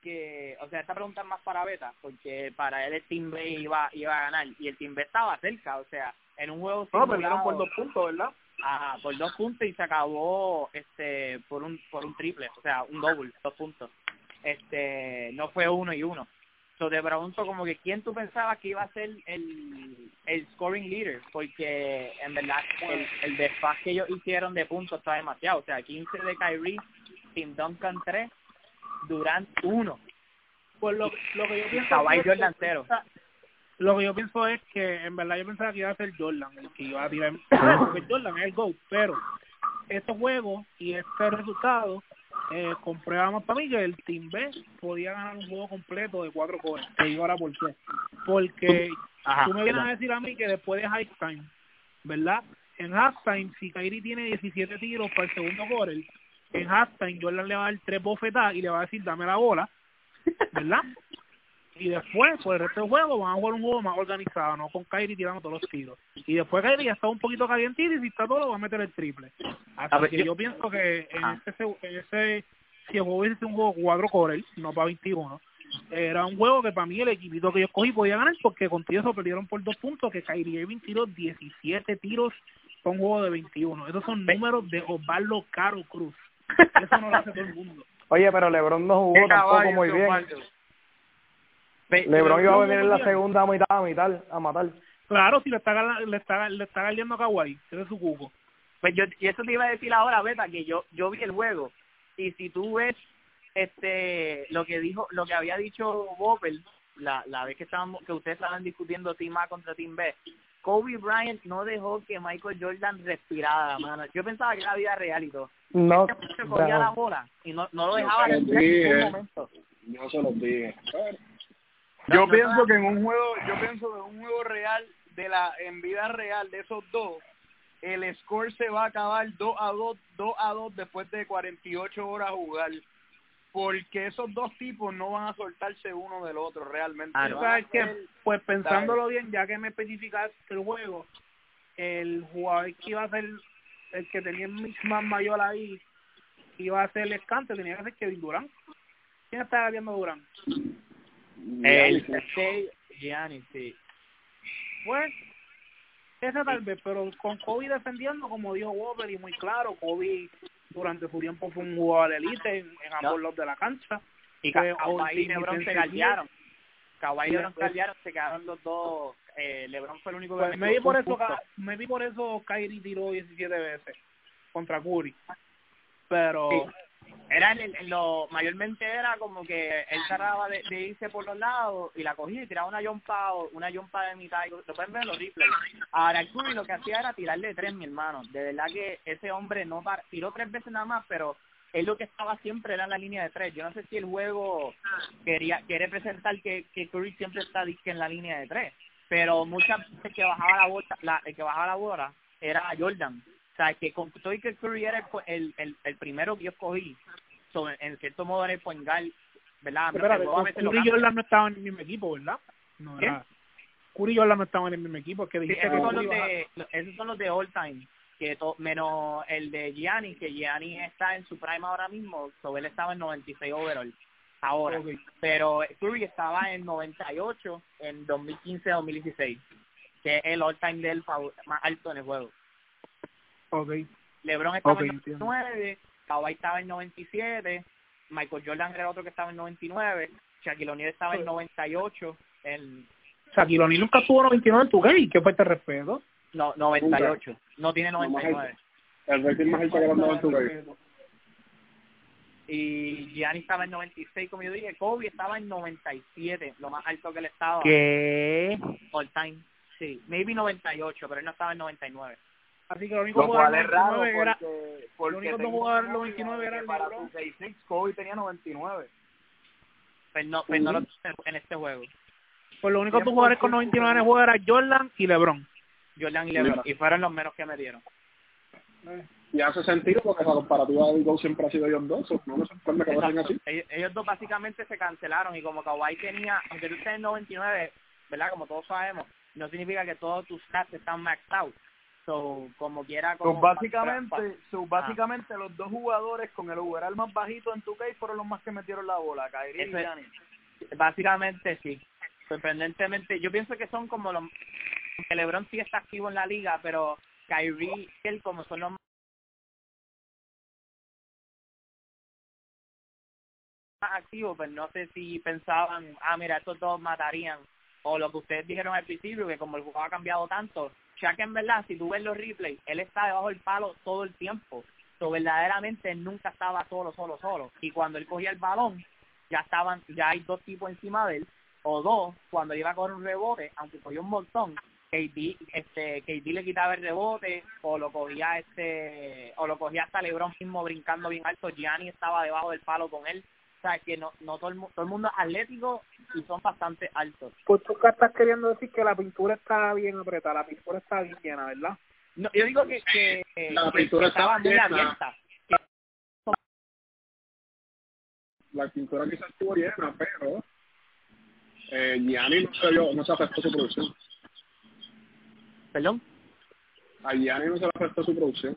que, o sea, esta pregunta es más para Beta, porque para él el Team B iba, iba a ganar, y el Team B estaba cerca, o sea, en un juego No, perdieron por dos puntos, ¿verdad? Ajá, por dos puntos y se acabó este por un por un triple, o sea, un double, dos puntos. Este, no fue uno y uno. So te pregunto como que quién tú pensabas que iba a ser el, el scoring leader, porque en verdad el, el desfase que ellos hicieron de puntos está demasiado, o sea, 15 de Kyrie, Tim Duncan 3, Durant 1. Pues lo, lo que yo pienso Kawhi es que- Jordan. Lo que yo pienso es que en verdad yo pensaba que iba a ser Jordan el que iba a tirar porque Jordan es el GOAT, pero este juego y este resultado eh, comprueba para mí que el Team B podía ganar un juego completo de cuatro cores. Te digo ahora por qué. Porque Ajá, tú me vienes a decir a mí que después de halftime, ¿verdad? En halftime, si Kyrie tiene 17 tiros para el segundo quarter, en halftime Jordan le va a dar tres bofetadas y le va a decir dame la bola, ¿verdad? y después, por el resto del juego, van a jugar un juego más organizado, no con Kyrie tirando todos los tiros. Y después Kyrie ya está un poquito calientito y si está todo, va a meter el triple. Así A ver, que yo- yo, pienso que en Ah. ese, en ese, si el juego hubiese un juego cuatro cores, no para 21, era un juego que para mí el equipito que yo escogí podía ganar porque contigo eso perdieron por dos puntos, que Kyrie Irving tiró 17 tiros para un juego de 21. Esos son números de Osvaldo Caro Cruz. Eso no lo hace todo el mundo. Oye, pero LeBron no jugó tampoco muy bien. LeBron iba a venir en la segunda mitad a mitad a matar. Claro, si le está, le está, le está galeando a Kawhi, ese es su cuco. Pues yo, y eso te iba a decir ahora, Beta, que yo yo vi el juego y si tú ves este lo que dijo, lo que había dicho Bopel la, la vez que estábamos que ustedes estaban discutiendo Team A contra Team B, Kobe Bryant no dejó que Michael Jordan respirara, mano. Yo pensaba que era vida real y todo. No, Este muchacho cogía la bola y no, no lo dejaba se los respirar en ningún dije. momento. Yo se los dije. No, Yo no pienso que en un juego, yo pienso que en un juego real de la en vida real de esos dos, el score se va a acabar 2 a 2, 2 a 2 después de 48 horas jugar. Porque esos dos tipos no van a soltarse uno del otro realmente. Ah, no. ¿Sabes qué? Pues pensándolo bien, ya que me especificaste el juego, el jugador que iba a ser el que tenía el mix más mayor ahí, iba a ser el escante, tenía que ser Kevin Durant. ¿Quién está viendo Durant? El Giannis, sí. Pues, ese tal vez, pero con Kobe defendiendo, como dijo Wobber, y muy claro, Kobe durante su tiempo fue un jugador de elite en, en ambos No. lados de la cancha. Y Ka- Kawhi y LeBron se galdearon. Kawhi y LeBron se galdearon, se quedaron los dos. Eh, LeBron fue el único que Pues metió maybe por eso. Ka- maybe por eso Kyrie tiró 17 veces contra Curry. Pero Sí. Era el, el- lo mayormente era como que él trataba de, irse por los lados y la cogía y tiraba una jumpa o una jumpa de mitad y lo pueden ver los replays. Ahora el Curry lo que hacía era tirarle tres, mi hermano. De verdad que ese hombre no par- tiró tres veces nada más, pero él lo que estaba siempre era en la línea de tres. Yo no sé si el juego quería quiere presentar que, que Curry siempre está en la línea de tres, pero muchas veces que bajaba la bola, la, el que bajaba la bola era Jordan. O sea, que con todo y que Curry era el, el, el, primero que yo escogí, so, en cierto modo era el point guard, ¿verdad? Luego a veces lo Curry y. Jordan no estaban en el mismo equipo, ¿verdad? No era. Curry y Jordan no estaban en el mismo equipo, que Sí, esos que son los de, esos son los de all time, que to- menos el de Gianni, que Gianni está en su prime ahora mismo, so él estaba en 96 overall ahora, Ok. pero Curry estaba en 98 en 2015-2016, que es el all time de él fav- más alto en el juego. Ok. LeBron estaba Ok, en entiendo. 99, Kawhi estaba en 97, Michael Jordan era otro que estaba en 99, Shaquille O'Neal estaba en 98, en Shaquille O'Neal nunca tuvo 99 en tu game, ¿qué fue este respeto? no, 98, no tiene 99. El rating más alto que dado en tu vida. y Gianni estaba en 96, como yo dije, Kobe estaba en 97, lo más alto que él estaba ¿Qué? all time. Sí, maybe 98, pero él no estaba en 99. Así que lo único Lo cual jugador es raro 99 era... porque, porque único que jugaba en memoria 99 era el para LeBron. su 66 Kobe tenía 99. Pues no, pues no lo tuve en este juego. Pues lo único que jugadores con 99 en el juego era Jordan y LeBron. Jordan y LeBron, y fueron los menos que me dieron. Y hace sentido porque la comparativa de Go siempre ha sido ellos dos. so No me sorprende que lo hacen así. Ellos, ellos dos básicamente se cancelaron y como Kawhi tenía, aunque tú estés en 99, ¿verdad? Como todos sabemos, no significa que todos tus stats están maxed out. So, como quiera, como básicamente, so, básicamente los dos jugadores con el overall más bajito en tu case fueron los más que metieron la bola, Kyrie y Giannis. Básicamente sí. Sorprendentemente, yo pienso que son como los que LeBron sí está activo en la liga, pero Kyrie y él como son los más activos, pues no sé si pensaban, ah, mira, estos dos matarían, o lo que ustedes dijeron al principio, que como el juego ha cambiado tanto, que en verdad, si tú ves los replays, él está debajo del palo todo el tiempo, so, verdaderamente él nunca estaba solo, solo, solo, y cuando él cogía el balón, ya estaban, ya hay dos tipos encima de él, o dos, cuando iba a coger un rebote, aunque cogió un montón, KD, este, KD le quitaba el rebote, o lo cogía este, o lo cogía hasta LeBron mismo brincando bien alto, Gianni estaba debajo del palo con él, o sea, que no, no todo el, mu- todo el mundo es atlético y son bastante altos. Pues tú acá estás queriendo decir que la pintura está bien apretada, la pintura está bien llena, ¿verdad? No, yo digo que, que, La que pintura estaba muy abierta. La pintura quizás estuvo llena, pero eh, Gianni no se, vio, no se afectó su producción. Perdón. A Gianni no se le afectó su producción.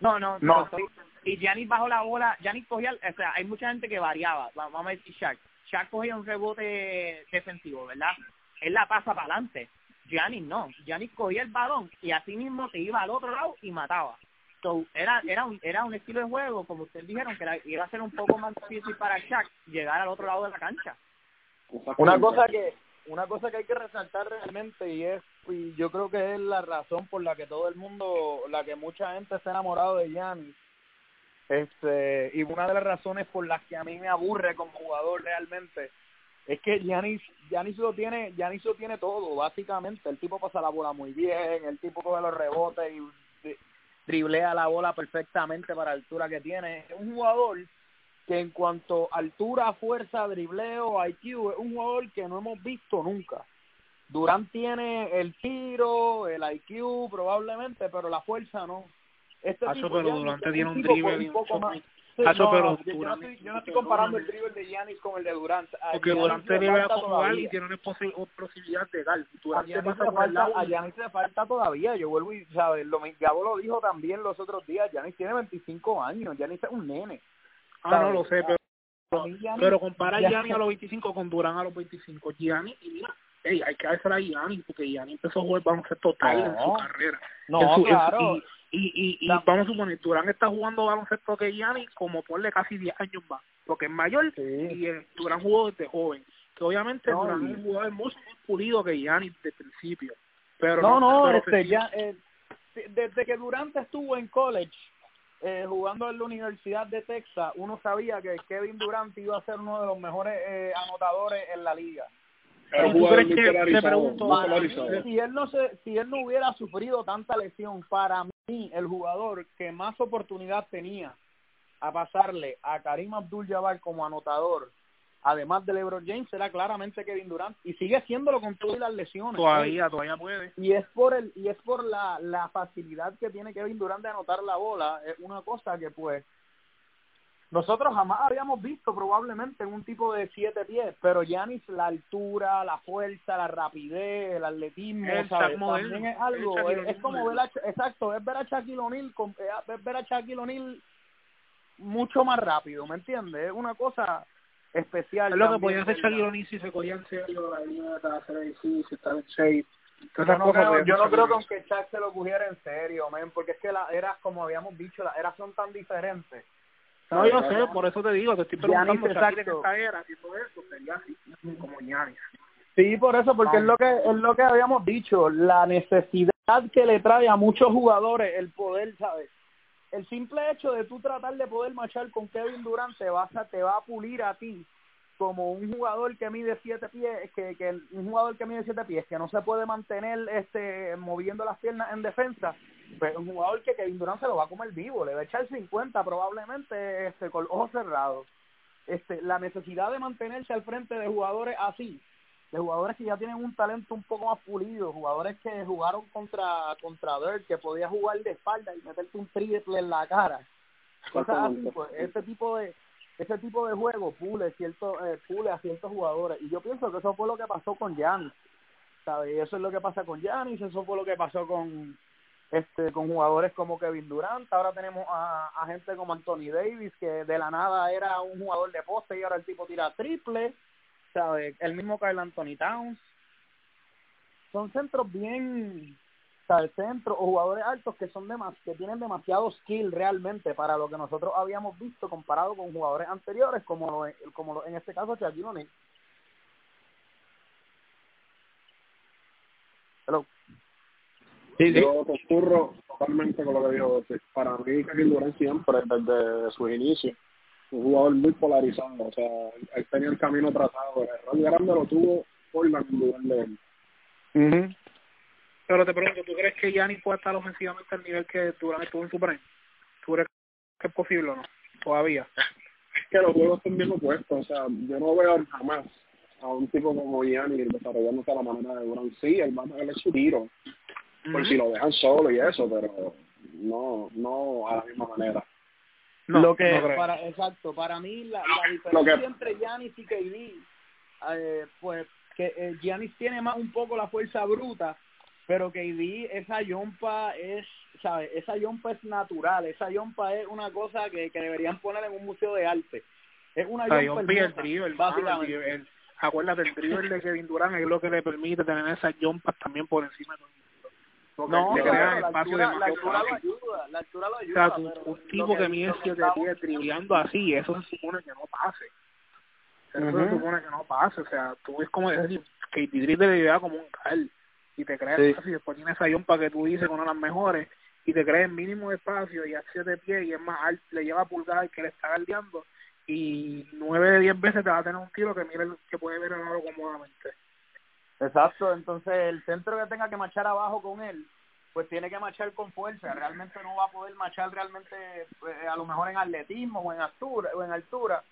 No, no, No. no. Y Giannis bajó la bola, Giannis cogía, o sea, hay mucha gente que variaba, Va- vamos a decir Shaq. Shaq cogía un rebote defensivo, ¿verdad? Él la pasa para adelante. Giannis no, Giannis cogía el balón y así mismo se iba al otro lado y mataba. So, era era un era un estilo de juego, como ustedes dijeron, que era- iba a ser un poco más difícil para Shaq llegar al otro lado de la cancha. Una cosa que una cosa que hay que resaltar realmente y es y yo creo que es la razón por la que todo el mundo, la que mucha gente está enamorado de Giannis. Este, y una de las razones por las que a mí me aburre como jugador realmente es que Giannis, Giannis lo tiene, Giannis lo tiene todo, básicamente. El tipo pasa la bola muy bien, el tipo coge los rebotes y dri- driblea la bola perfectamente para la altura que tiene. Es un jugador que en cuanto a altura, fuerza, dribleo, IQ, es un jugador que no hemos visto nunca. Durant tiene el tiro, el IQ probablemente, pero la fuerza no. Este tipo, pero Giannis, Durant es tiene un Hacho, no, pero yo, no estoy, no comparando el dribble de Giannis con el de Durant. A Porque Durant le falta acomodar y tiene una posi- posibilidad de dar. A Giannis, le falta, a todavía. Yo vuelvo y, ¿sabes? Lo, Gabo lo dijo también los otros días. Giannis tiene 25 años. Giannis es un nene. Ah, no lo sé, pero, A pero compara a Gianni a los 25 con Durant a los 25. Gianni, y mira, ey, hay que dársela a Gianni, porque Gianni empezó a jugar baloncesto en su No. carrera. No, En su- en su- claro. y, y, y, y vamos a suponer, Durant está jugando baloncesto que Gianni como ponle casi 10 años más, porque es mayor Sí. y eh, Durant jugó desde joven. Que obviamente No, Durant y- es un jugador mucho más pulido que Gianni desde el principio. Pero No, no, pero este, ya, eh, desde que Durant estuvo en college, eh, jugando en la Universidad de Texas, uno sabía que Kevin Durant iba a ser uno de los mejores eh, anotadores en la liga. Era un ¿Tú jugador crees muy que- te pregunto, si él no se, si él no hubiera sufrido tanta lesión, para mí el jugador que más oportunidad tenía a pasarle a Karim Abdul-Jabbar como anotador, además de LeBron James, era claramente Kevin Durant y sigue siéndolo con todas las lesiones. todavía, todavía puede. y es por el y es por la, la facilidad que tiene Kevin Durant de anotar la bola es una cosa que pues nosotros jamás habíamos visto probablemente en un tipo de siete pies pero Yanis la altura la fuerza la rapidez el atletismo El ¿sabes? También es algo es, como ver a, exacto es ver a Shaquille O'Neal eh, es ver a Shaquille O'Neal mucho más rápido ¿me entiendes? es una cosa especial Es lo que podía hacer. Shaquille O'Neal si se cogía en serio la dieta, hacer ejercicio, estar en shape. Yo no, creo, yo no creo que aunque Shaq se lo cogiera en serio, men, porque es que las eras, como habíamos dicho, las eras son tan diferentes. No, yo sé, por eso te digo, te estoy Giannis, preguntando, Shaquille en exacto. esta era haciendo eso, sería así, como Giannis. Sí, por eso, porque es lo que es lo que habíamos dicho, la necesidad que le trae a muchos jugadores el poder, ¿sabes? El simple hecho de tú tratar de poder marchar con Kevin Durant te va a, te va a pulir a ti como un jugador que mide siete pies, que, que un jugador que mide siete pies, que no se puede mantener este moviendo las piernas en defensa, pues un jugador que Kevin Durant se lo va a comer vivo, le va a echar 50 probablemente este con ojos cerrados. Este, la necesidad de mantenerse al frente de jugadores así, de jugadores que ya tienen un talento un poco más pulido, jugadores que jugaron contra contra Dirk, que podía jugar de espalda y meterte un triple en la cara. Cosas así, pues, este tipo de ese tipo de juego pule cierto eh, pule a ciertos jugadores y yo pienso que eso fue lo que pasó con Giannis ¿sabes? Eso es lo que pasa con Giannis, eso fue lo que pasó con este con jugadores como Kevin Durant, ahora tenemos a, gente como Anthony Davis, que de la nada era un jugador de poste y ahora el tipo tira triple, ¿sabes? El mismo Carl Anthony Towns. Son centros bien, ¿sabes? Centros o jugadores altos que son demas, que tienen demasiado skill realmente para lo que nosotros habíamos visto comparado con jugadores anteriores, como lo, como lo, en este caso Shaquille. Hello. Sí, sí. Yo concurro totalmente con lo que dijo José. Para mí, Kevin Durant siempre, desde sus inicios, un jugador muy polarizado. O sea, él tenía el camino trazado. El error grande lo tuvo por la lugar de él. Pero te pregunto, ¿tú crees que Giannis puede estar ofensivamente al nivel que Durant estuvo en su prime? ¿Tú crees que es posible o no? Todavía. Es que los juegos están bien opuestos. O sea, yo no veo jamás a un tipo como Giannis desarrollándose a la manera de Durant. Sí, él va a darle su tiro por si lo dejan solo y eso, pero no no a la misma manera. No, lo que no para exacto para mí la, la Lo diferencia que- entre Giannis y KD eh, pues que eh, Giannis tiene más un poco la fuerza bruta pero KD esa yompa es sabes esa yompa es natural esa yompa es una cosa que, que deberían poner en un museo de arte es una sea, yompa P. el el básicamente el, el- acuérdate, el trío de Kevin Durant es lo que le permite tener esas jumpas también por encima de. Porque no le claro, crea la espacio altura, la altura lo ayuda la altura lo O ayuda sea, un, tipo que mide lo que 7 estamos- pies dribleando así, eso se supone que no pase. Eso se Ujú. supone que no pase. O sea, tú ves como decir, que Dribble te lleva como un cal y te creas Sí. espacio y después tiene esa yompa que tú dices con una de las mejores y te crees el mínimo de espacio y a 7 pies y es más alto, le lleva pulgadas que le está guardiando y 9 de 10 veces te va a tener un tiro que mire que puede ver el aro cómodamente. Exacto, entonces el centro que tenga que marchar abajo con él, pues tiene que marchar con fuerza, realmente no va a poder marchar realmente pues, a lo mejor en atletismo o en altura, o en altura.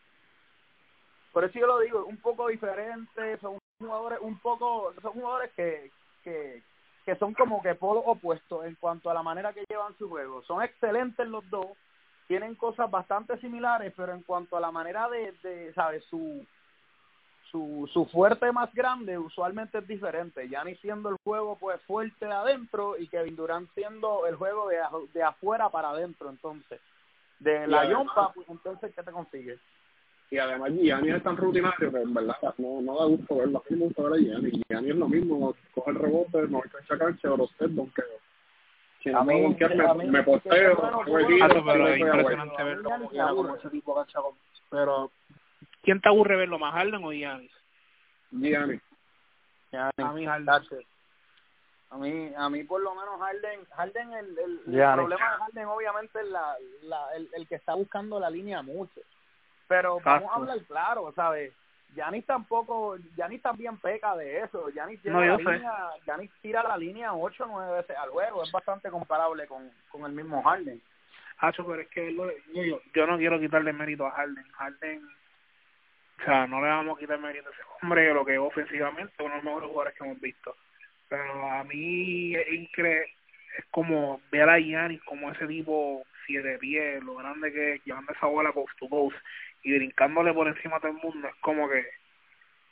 Por eso yo lo digo, un poco diferente, son jugadores un poco, son jugadores que, que, que son como que polos opuestos en cuanto a la manera que llevan su juego. Son excelentes los dos, tienen cosas bastante similares, pero en cuanto a la manera de, de ¿sabes? Su, su, su fuerte más grande usualmente es diferente. Giannis siendo el juego pues fuerte de adentro y Kevin Durant siendo el juego de, de afuera para adentro. Entonces, de la yompa, pues entonces, ¿qué te consigues? Y además Giannis es tan rutinario que en verdad no, no da gusto verlo. A mí me gusta ver a Giannis. Giannis es lo mismo, coge el rebote, no cancha cancha, pero usted donkeo. Si no me, mí- me posteo, Ah, no, pero es impresionante verlo me Pero, ¿quién te aburre verlo más, Harden o Giannis? Giannis. A mí Harden. A mí, a mí por lo menos Harden, Harden el, el, problema de Harden obviamente es la, la, el, el que está buscando la línea mucho. Pero Exacto. vamos a hablar claro, ¿sabes? Giannis tampoco, Giannis también peca de eso. Giannis, llega No, la sé. línea, Giannis tira la línea ocho o nueve veces al juego. Es bastante comparable con, con el mismo Harden. Hacho, pero es que yo, yo, yo no quiero quitarle mérito a Harden. Harden, o sea, no le vamos a quitar mérito a ese hombre, lo que es ofensivamente, uno de los mejores jugadores que hemos visto. Pero a mí es incre es como ver a Giannis como ese tipo siete pies, lo grande que es, llevando esa bola coast to coast y brincándole por encima a todo el mundo. Es como que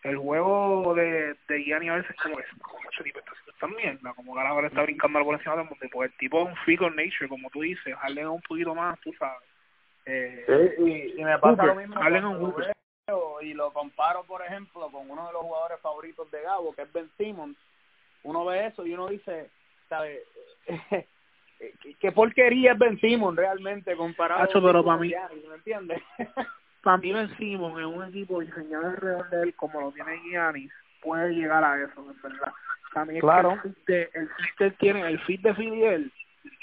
el juego de, de Giannis a veces como que como ese tipo está haciendo esta mierda, como que ahora está brincando por encima de todo el mundo. Y Pues el tipo es un freak of nature, como tú dices, Harden es un poquito más, tú sabes. Eh, y, y me pasa lo mismo Harden es un y lo comparo, por ejemplo, con uno de los jugadores favoritos de Gabo, que es Ben Simmons. Uno ve eso y uno dice, ¿sabes? ¿Qué, qué porquería es Ben Simmons realmente comparado Hacho, pero con pa' mí- Giannis, ¿me entiendes? para mí Ben Simmons en un equipo diseñado alrededor de él como lo tiene Giannis puede llegar a eso en verdad es que Claro. el fit que él tiene el fit de él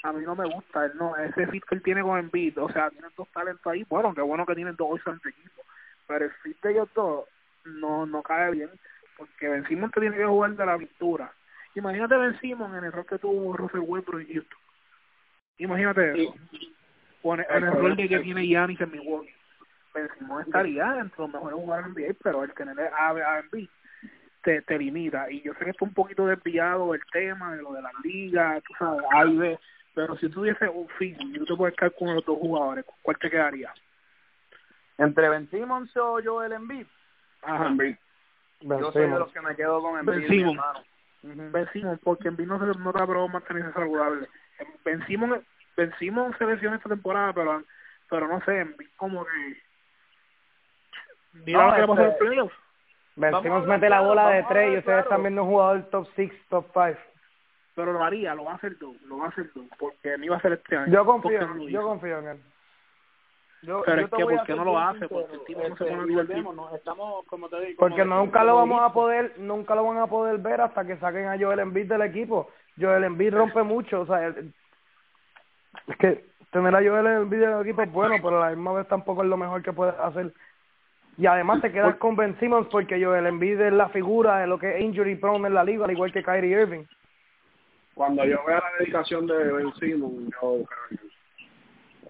a mí no me gusta él no ese fit que él tiene con Embiid o sea tienen dos talentos ahí bueno qué bueno que tienen dos en equipo pero el fit de ellos dos no no cae bien porque Ben Simmons te tiene que jugar de la pintura. Imagínate Ben Simmons en el rol que tuvo Russell Westbrook en Houston. Imagínate eso. O en, en el rol de que tiene Giannis en Milwaukee. Ben estaría entre los mejores jugadores de NBA, pero el tener a, a Embiid te, te limita. Y yo sé que está un poquito desviado el tema de lo de las ligas, tú sabes, A y B, pero si tuviese un fin y tú te puedes quedar con los dos jugadores, ¿con ¿cuál te quedaría? Entre Ben Simmons o Joel Embiid, Ajá. Embiid. Ben yo soy de Simmons. los que me quedo con Embiid, Ben mi Simmons. hermano. Ujú. Ben Simmons, porque Embiid no, se, no te aprobó mantenerse saludable. vencimos vencimos selección esta temporada, pero pero no sé, como que mira No, lo que le pasó en este- el playoff. Vencimos Vamos a mete la bola de tres y ustedes claro. están viendo un jugador top 6, top 5. pero lo haría, lo va a hacer tú, lo va a hacer tú, porque no iba a ser este año. Yo confío, yo confío en él. Yo, Pero yo es que, ¿por qué no lo hace? sincero, Porque el tipo no se este, pone a y divertir. volvemos, ¿no? estamos, como te digo, Porque como- nunca lo vamos a poder, nunca lo van a poder ver hasta que saquen a Joel Embiid del equipo. Joel Embiid rompe mucho, o sea, el- es que tener a Joel Embiid del equipo es bueno, pero a la misma vez tampoco es lo mejor que puedes hacer. Y además te quedas con Ben Simmons porque Joel Embiid es la figura de lo que es injury prone en la liga, al igual que Kyrie Irving. Cuando yo vea la dedicación de Ben Simmons, yo creo que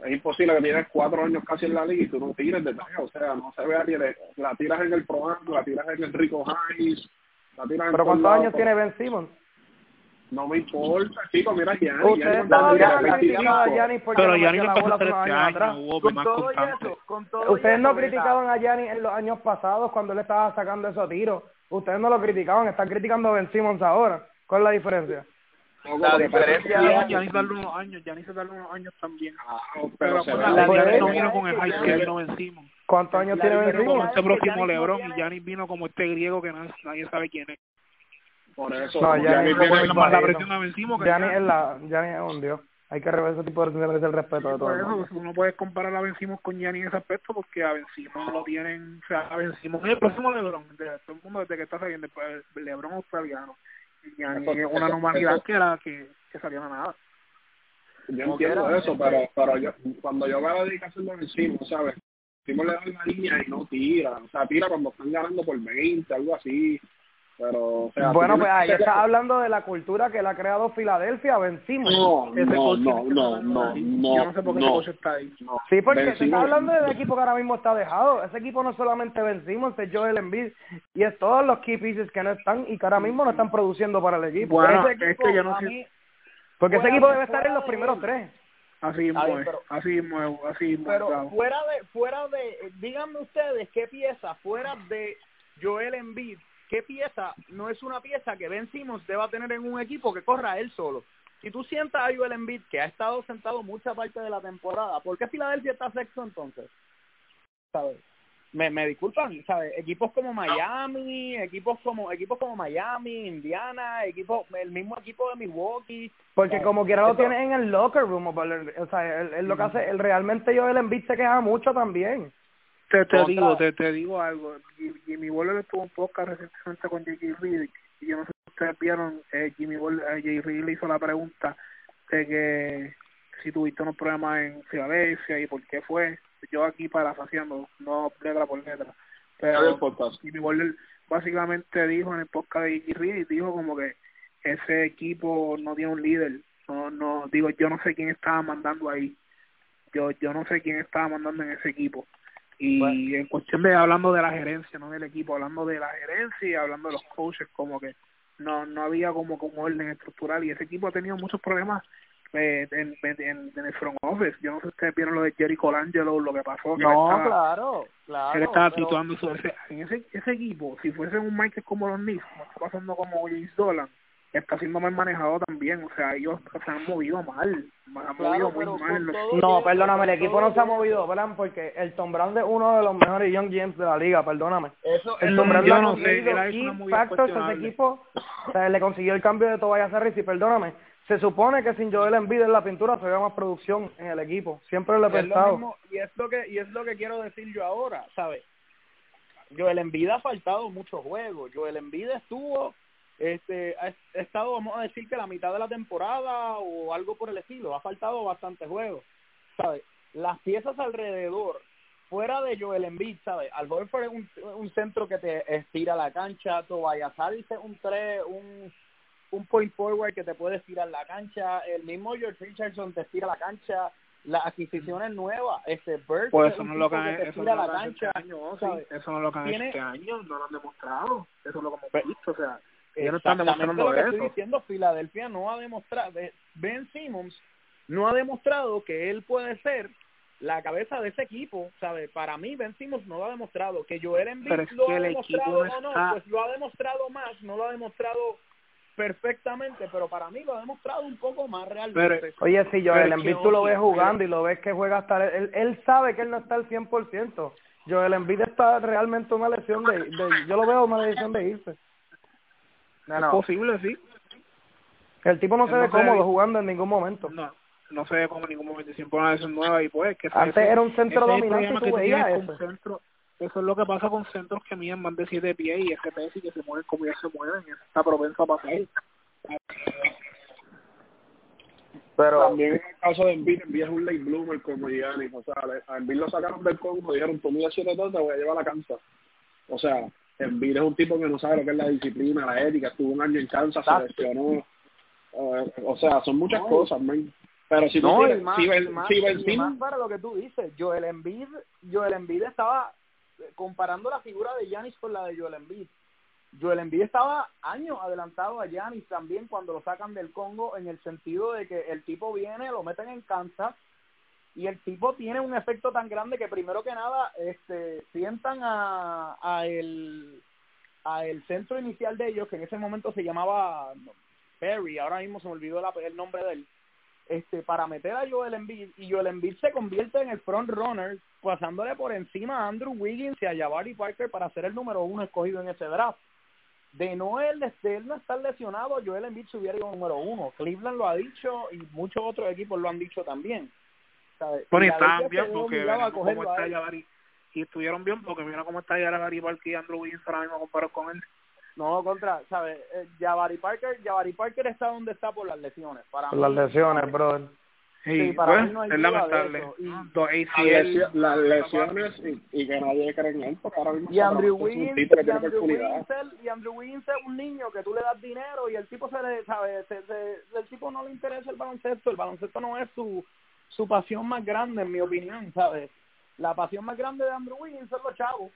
es imposible que tienes cuatro años casi en la liga y tú no tires de talla. O sea, no se vea ni de- la tiras en el Pro Am, la tiras en el Rico Hines, la tiras en Pero ¿cuántos lados, años tiene Ben Simmons? No me importa, chicos, mira Gianni. Ustedes Gianni criticado a 25. Giannis porque Pero no ya metía ni la lo bola empezó a hace hacer unos este años año, atrás. hubo con más todo eso, con todo Ustedes no criticaban a Giannis en los años pasados cuando él estaba sacando esos tiros. Ustedes no lo criticaban, están criticando a Ben Simmons ahora. ¿Cuál es la diferencia? La diferencia- Ya, ni darle unos años, ya ni se darle unos años también. Ah, Pero, pero se la no vino con el hype que vino vencimos. ¿Cuántos años La tiene Ben Vino como Simmons? este próximo LeBron y Giannis vino como este griego que nadie, nadie sabe quién es. Por eso, No, Gianni Giannis más la presión a vencimos que Giannis es, la, Giannis es un dios. Hay que rever ese tipo de merece el respeto de por eso uno puede comparar a Vencimos con Gianni en ese aspecto porque a Vencimos lo tienen, o sea, a Vencimos es el próximo LeBron, de todo el mundo desde que está saliendo el LeBron australiano. Y Gianni Eso- es una eso- eso- que era que, que salió de nada. Yo entiendo eso, pero, pero yo, cuando yo veo la dedicación de Vencimos, ¿sabes? Vencimos le da la línea y no tira. O sea, tira cuando están ganando por 20, algo así. Pero, o sea... Bueno, pues ahí que- está hablando de la cultura que le ha creado Filadelfia, Ben Simmons. No, Ese no, no, no, no, no, Yo no sé por qué ese no. coach está ahí. no. Sí, porque Ben se está hablando del equipo que ahora mismo está dejado. Ese equipo no es solamente Ben Simmons, es Joel Embiid y es todos los key pieces que no están y que ahora mismo no están produciendo para el equipo. Bueno, ese es equipo, que yo no sé- mí, Porque ese equipo de- debe estar en los primeros tres. Así mismo pero- así mismo es, así mismo pero fuera de fuera de díganme ustedes qué pieza fuera de Joel Embiid qué pieza no es una pieza que Ben Simmons deba tener en un equipo que corra él solo si tú sientas a Joel Embiid que ha estado sentado mucha parte de la temporada ¿por qué Filadelfia está sexto entonces? ¿sabes? Me, me disculpan, ¿sabes? Equipos como Miami, equipos como equipos como Miami, Indiana, equipos el mismo equipo de Milwaukee, Porque ¿sabes? como quiera lo tienes en el locker room. O o sea, él, él lo que hace, él realmente Joel Embiid se queja mucho también. Te, te digo, te, te digo algo. Jim- Jimmy Butler estuvo un podcast recientemente con J.J. Reed y yo no sé si ustedes vieron, eh, Jimmy Butler, eh, J.J. Reed le hizo la pregunta de que si tuviste unos problemas en Filadelfia y por qué fue. Yo aquí parafraseando, no letra por letra. Pero. Jimmy Butler básicamente dijo en el podcast de J.J. Reed, dijo como que ese equipo no tiene un líder. No, no, digo, yo no sé quién estaba mandando ahí. Yo, yo no sé quién estaba mandando en ese equipo. Y en cuestión de hablando de la gerencia, no del equipo, hablando de la gerencia y hablando de los coaches, como que no no había como como orden estructural y ese equipo ha tenido muchos problemas eh, en, en, en el front office. Yo no sé si ustedes vieron lo de Jerry Colangelo, lo que pasó. que No, estaba- claro, claro. él estaba pero- tituando sobre ese, en ese, ese equipo, si fuese un Michael como los Knicks, como está pasando como James Dolan, está siendo mal manejado también, o sea, ellos se han movido mal, se han Claro, movido pero muy mal. los- No, perdóname, el equipo no se ha movido, ¿verdad? Porque el Tom Brown es uno de los mejores Young James de la liga, perdóname. Eso, El Tom Brown no sé, key factors a ese equipo. O sea, le consiguió el cambio de Tobias Harris y perdóname, se supone que sin Joel Embiid en la pintura se vea más producción en el equipo. Siempre lo he es lo pensado. mismo, y es lo que y es lo que quiero decir yo ahora, ¿sabes? Joel Embiid ha faltado muchos juegos. Joel Embiid estuvo este ha ha estado vamos a decir que la mitad de la temporada o algo por el estilo, ha faltado bastante juegos. ¿Sabes? Las piezas alrededor fuera de Joel Embiid, ¿sabes? Al Horford es un, un centro que te estira la cancha, Tobias Harris es un tres, un un point forward que te puede estirar la cancha, el mismo George Richardson te estira la cancha, las adquisiciones nuevas, este Bird Pues es eso no lo que, te eso no lo han hecho este año, eso no lo que han hecho este año, no lo han demostrado, eso es lo que hemos visto, o sea, ellos no están Exactamente demostrando lo que eso. estoy diciendo, Filadelfia no ha demostrado, Ben Simmons no ha demostrado que él puede ser la cabeza de ese equipo, ¿sabes? Para mí Ben Simmons no lo ha demostrado, que Joel Embiid lo ha demostrado no o no, está- pues lo ha demostrado más, no lo ha demostrado perfectamente, pero para mí lo ha demostrado un poco más Pero- realmente. Oye, si Joel Embiid tú lo ves jugando y lo ves que juega hasta... Él, él sabe que él no está al 100%. Joel Embiid está realmente una lesión de, de... Yo lo veo una lesión de irse. No, Es posible, sí. El tipo no Él se no ve se cómodo ve- jugando en ningún momento. No, no se ve como en ningún momento. Siempre una lesión nueva y pues que ese- Antes era un ese centro dominante y problema tú que veías eso. centro- Eso es lo que pasa con centros que miden más de 7 pies y FPS y que se mueven como ya se mueven. Está propenso a pasar. Pero También en el caso de Embiid, Embiid es un late bloomer como Giannis. O sea, a Embiid lo sacaron del Congo, dijeron, tú mides 7 te voy a llevar a la Kansas. O sea, Embiid es un tipo que no sabe lo que es la disciplina, la ética. Estuvo un año en Kansas, se lesionó. Eh, o sea, son muchas No, cosas, man. Pero si tú no, tienes, y más, y más- y Simmons- más para lo que tú dices, Joel Embiid, Joel Embiid estaba eh, comparando la figura de Giannis con la de Joel Embiid. Joel Embiid estaba años adelantado a Giannis también cuando lo sacan del Congo en el sentido de que el tipo viene, lo meten en Kansas y el tipo tiene un efecto tan grande que primero que nada este sientan a, a el centro inicial de ellos que en ese momento se llamaba Perry, ahora mismo se me olvidó la- el nombre de él este para meter a Joel Embiid y Joel Embiid se convierte en el front runner pasándole por encima a Andrew Wiggins y a Jabari Parker para ser el número uno escogido en ese draft de no él, de él no estar lesionado, Joel Embiid se hubiera ido número uno. Cleveland lo ha dicho y muchos otros equipos lo han dicho también. ¿Sabes? Bueno, y estaban bien porque obligada a veremos cómo está. Y estuvieron bien porque mira cómo está Jabari Parker y Andrew Wiggins ahora mismo comparado con él. No, contra, ¿sabes? Eh, Jabari Parker, Jabari Parker está donde está por las lesiones. Para Por las lesiones, brother. Sí, para pues, mí no hay es lamentable. Y- Dos las ACL, lesio- las lesiones y, y que nadie cree en él, porque ahora mismo Y Andrew Wiggins, y Andrew es- y Andrew Wiggins es un niño que tú le das dinero y el tipo se le, sabe, se, se- el tipo no le interesa el baloncesto, el baloncesto no es su, su pasión más grande, en mi opinión, ¿sabes? La pasión más grande de Andrew Wiggins es los chavos.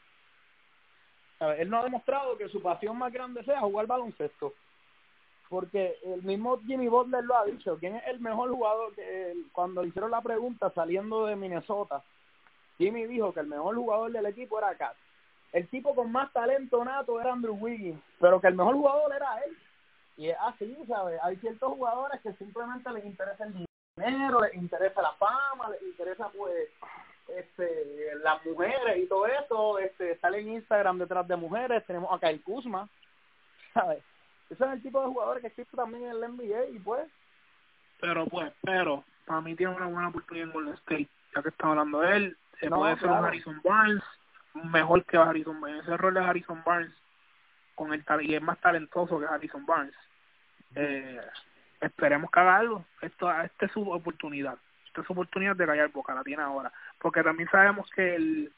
¿Sabes? Él no ha demostrado que su pasión más grande sea jugar baloncesto. Porque el mismo Jimmy Butler lo ha dicho. ¿Quién es el mejor jugador? que Cuando hicieron la pregunta saliendo de Minnesota, Jimmy dijo que el mejor jugador del equipo era Cat. El tipo con más talento nato era Andrew Wiggins, pero que el mejor jugador era él. Y es así, ¿sabes? Hay ciertos jugadores que simplemente les interesa el dinero, les interesa la fama, les interesa, pues, este, las mujeres y todo eso. Este, sale en Instagram detrás de mujeres. Tenemos a Kyle Kuzma, ¿sabes? Ese es el tipo de jugadores que existe también en el NBA y, pues, pero pues, pero para mí tiene una buena oportunidad en Golden State. Ya que estamos hablando de él, se No, puede ser claro. un Harrison Barnes mejor que Harrison Barnes. Ese rol de Harrison Barnes con el tal- y es más talentoso que Harrison Barnes. Eh, esperemos que haga algo. Esto, esta es su oportunidad. Esta es su oportunidad de callar boca, la tiene ahora. Porque también sabemos que el,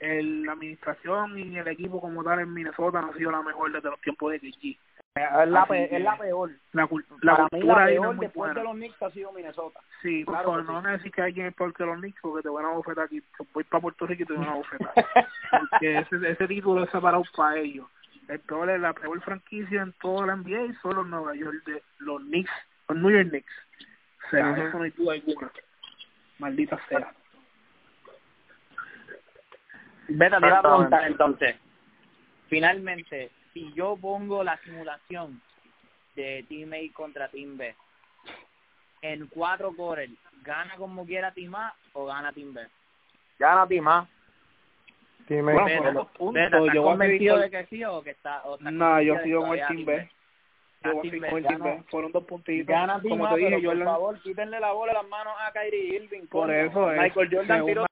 el, la administración y el equipo como tal en Minnesota no ha sido la mejor desde los tiempos de KG. es la, Así pe- que es la peor. La, cul- la Para mí cultura la ahí no peor es muy después buena. de los Knicks ha sido Minnesota. Sí, por Claro favor, que no sí. decir que alguien es peor que los Knicks porque te van a bofetar aquí. Voy para Puerto Rico y te van a bofetar. porque ese, ese título es separado para ellos. El peor es la peor franquicia en toda la NBA son los Nueva York, de, los Knicks, los New York Knicks. O sea, Ujú. eso no hay duda alguna. Maldita sea. Vete, te iba a preguntar entonces. Finalmente, si yo pongo la simulación de Team A contra Team B en cuatro quarters, ¿gana como quiera Team A o gana Team B? Gana Tima. Sí, me- Bueno, por los puntos, Vete, ¿estás yo a convencido de que sí o que está? O No, yo sigo con el Team B. Yo voy a Team seguir B, con el Team gana. B. Fueron dos puntitos. Gana Como te dije, pero por favor, quítenle la bola de las manos a Kyrie Irving. por eso es. Michael Jordan tiró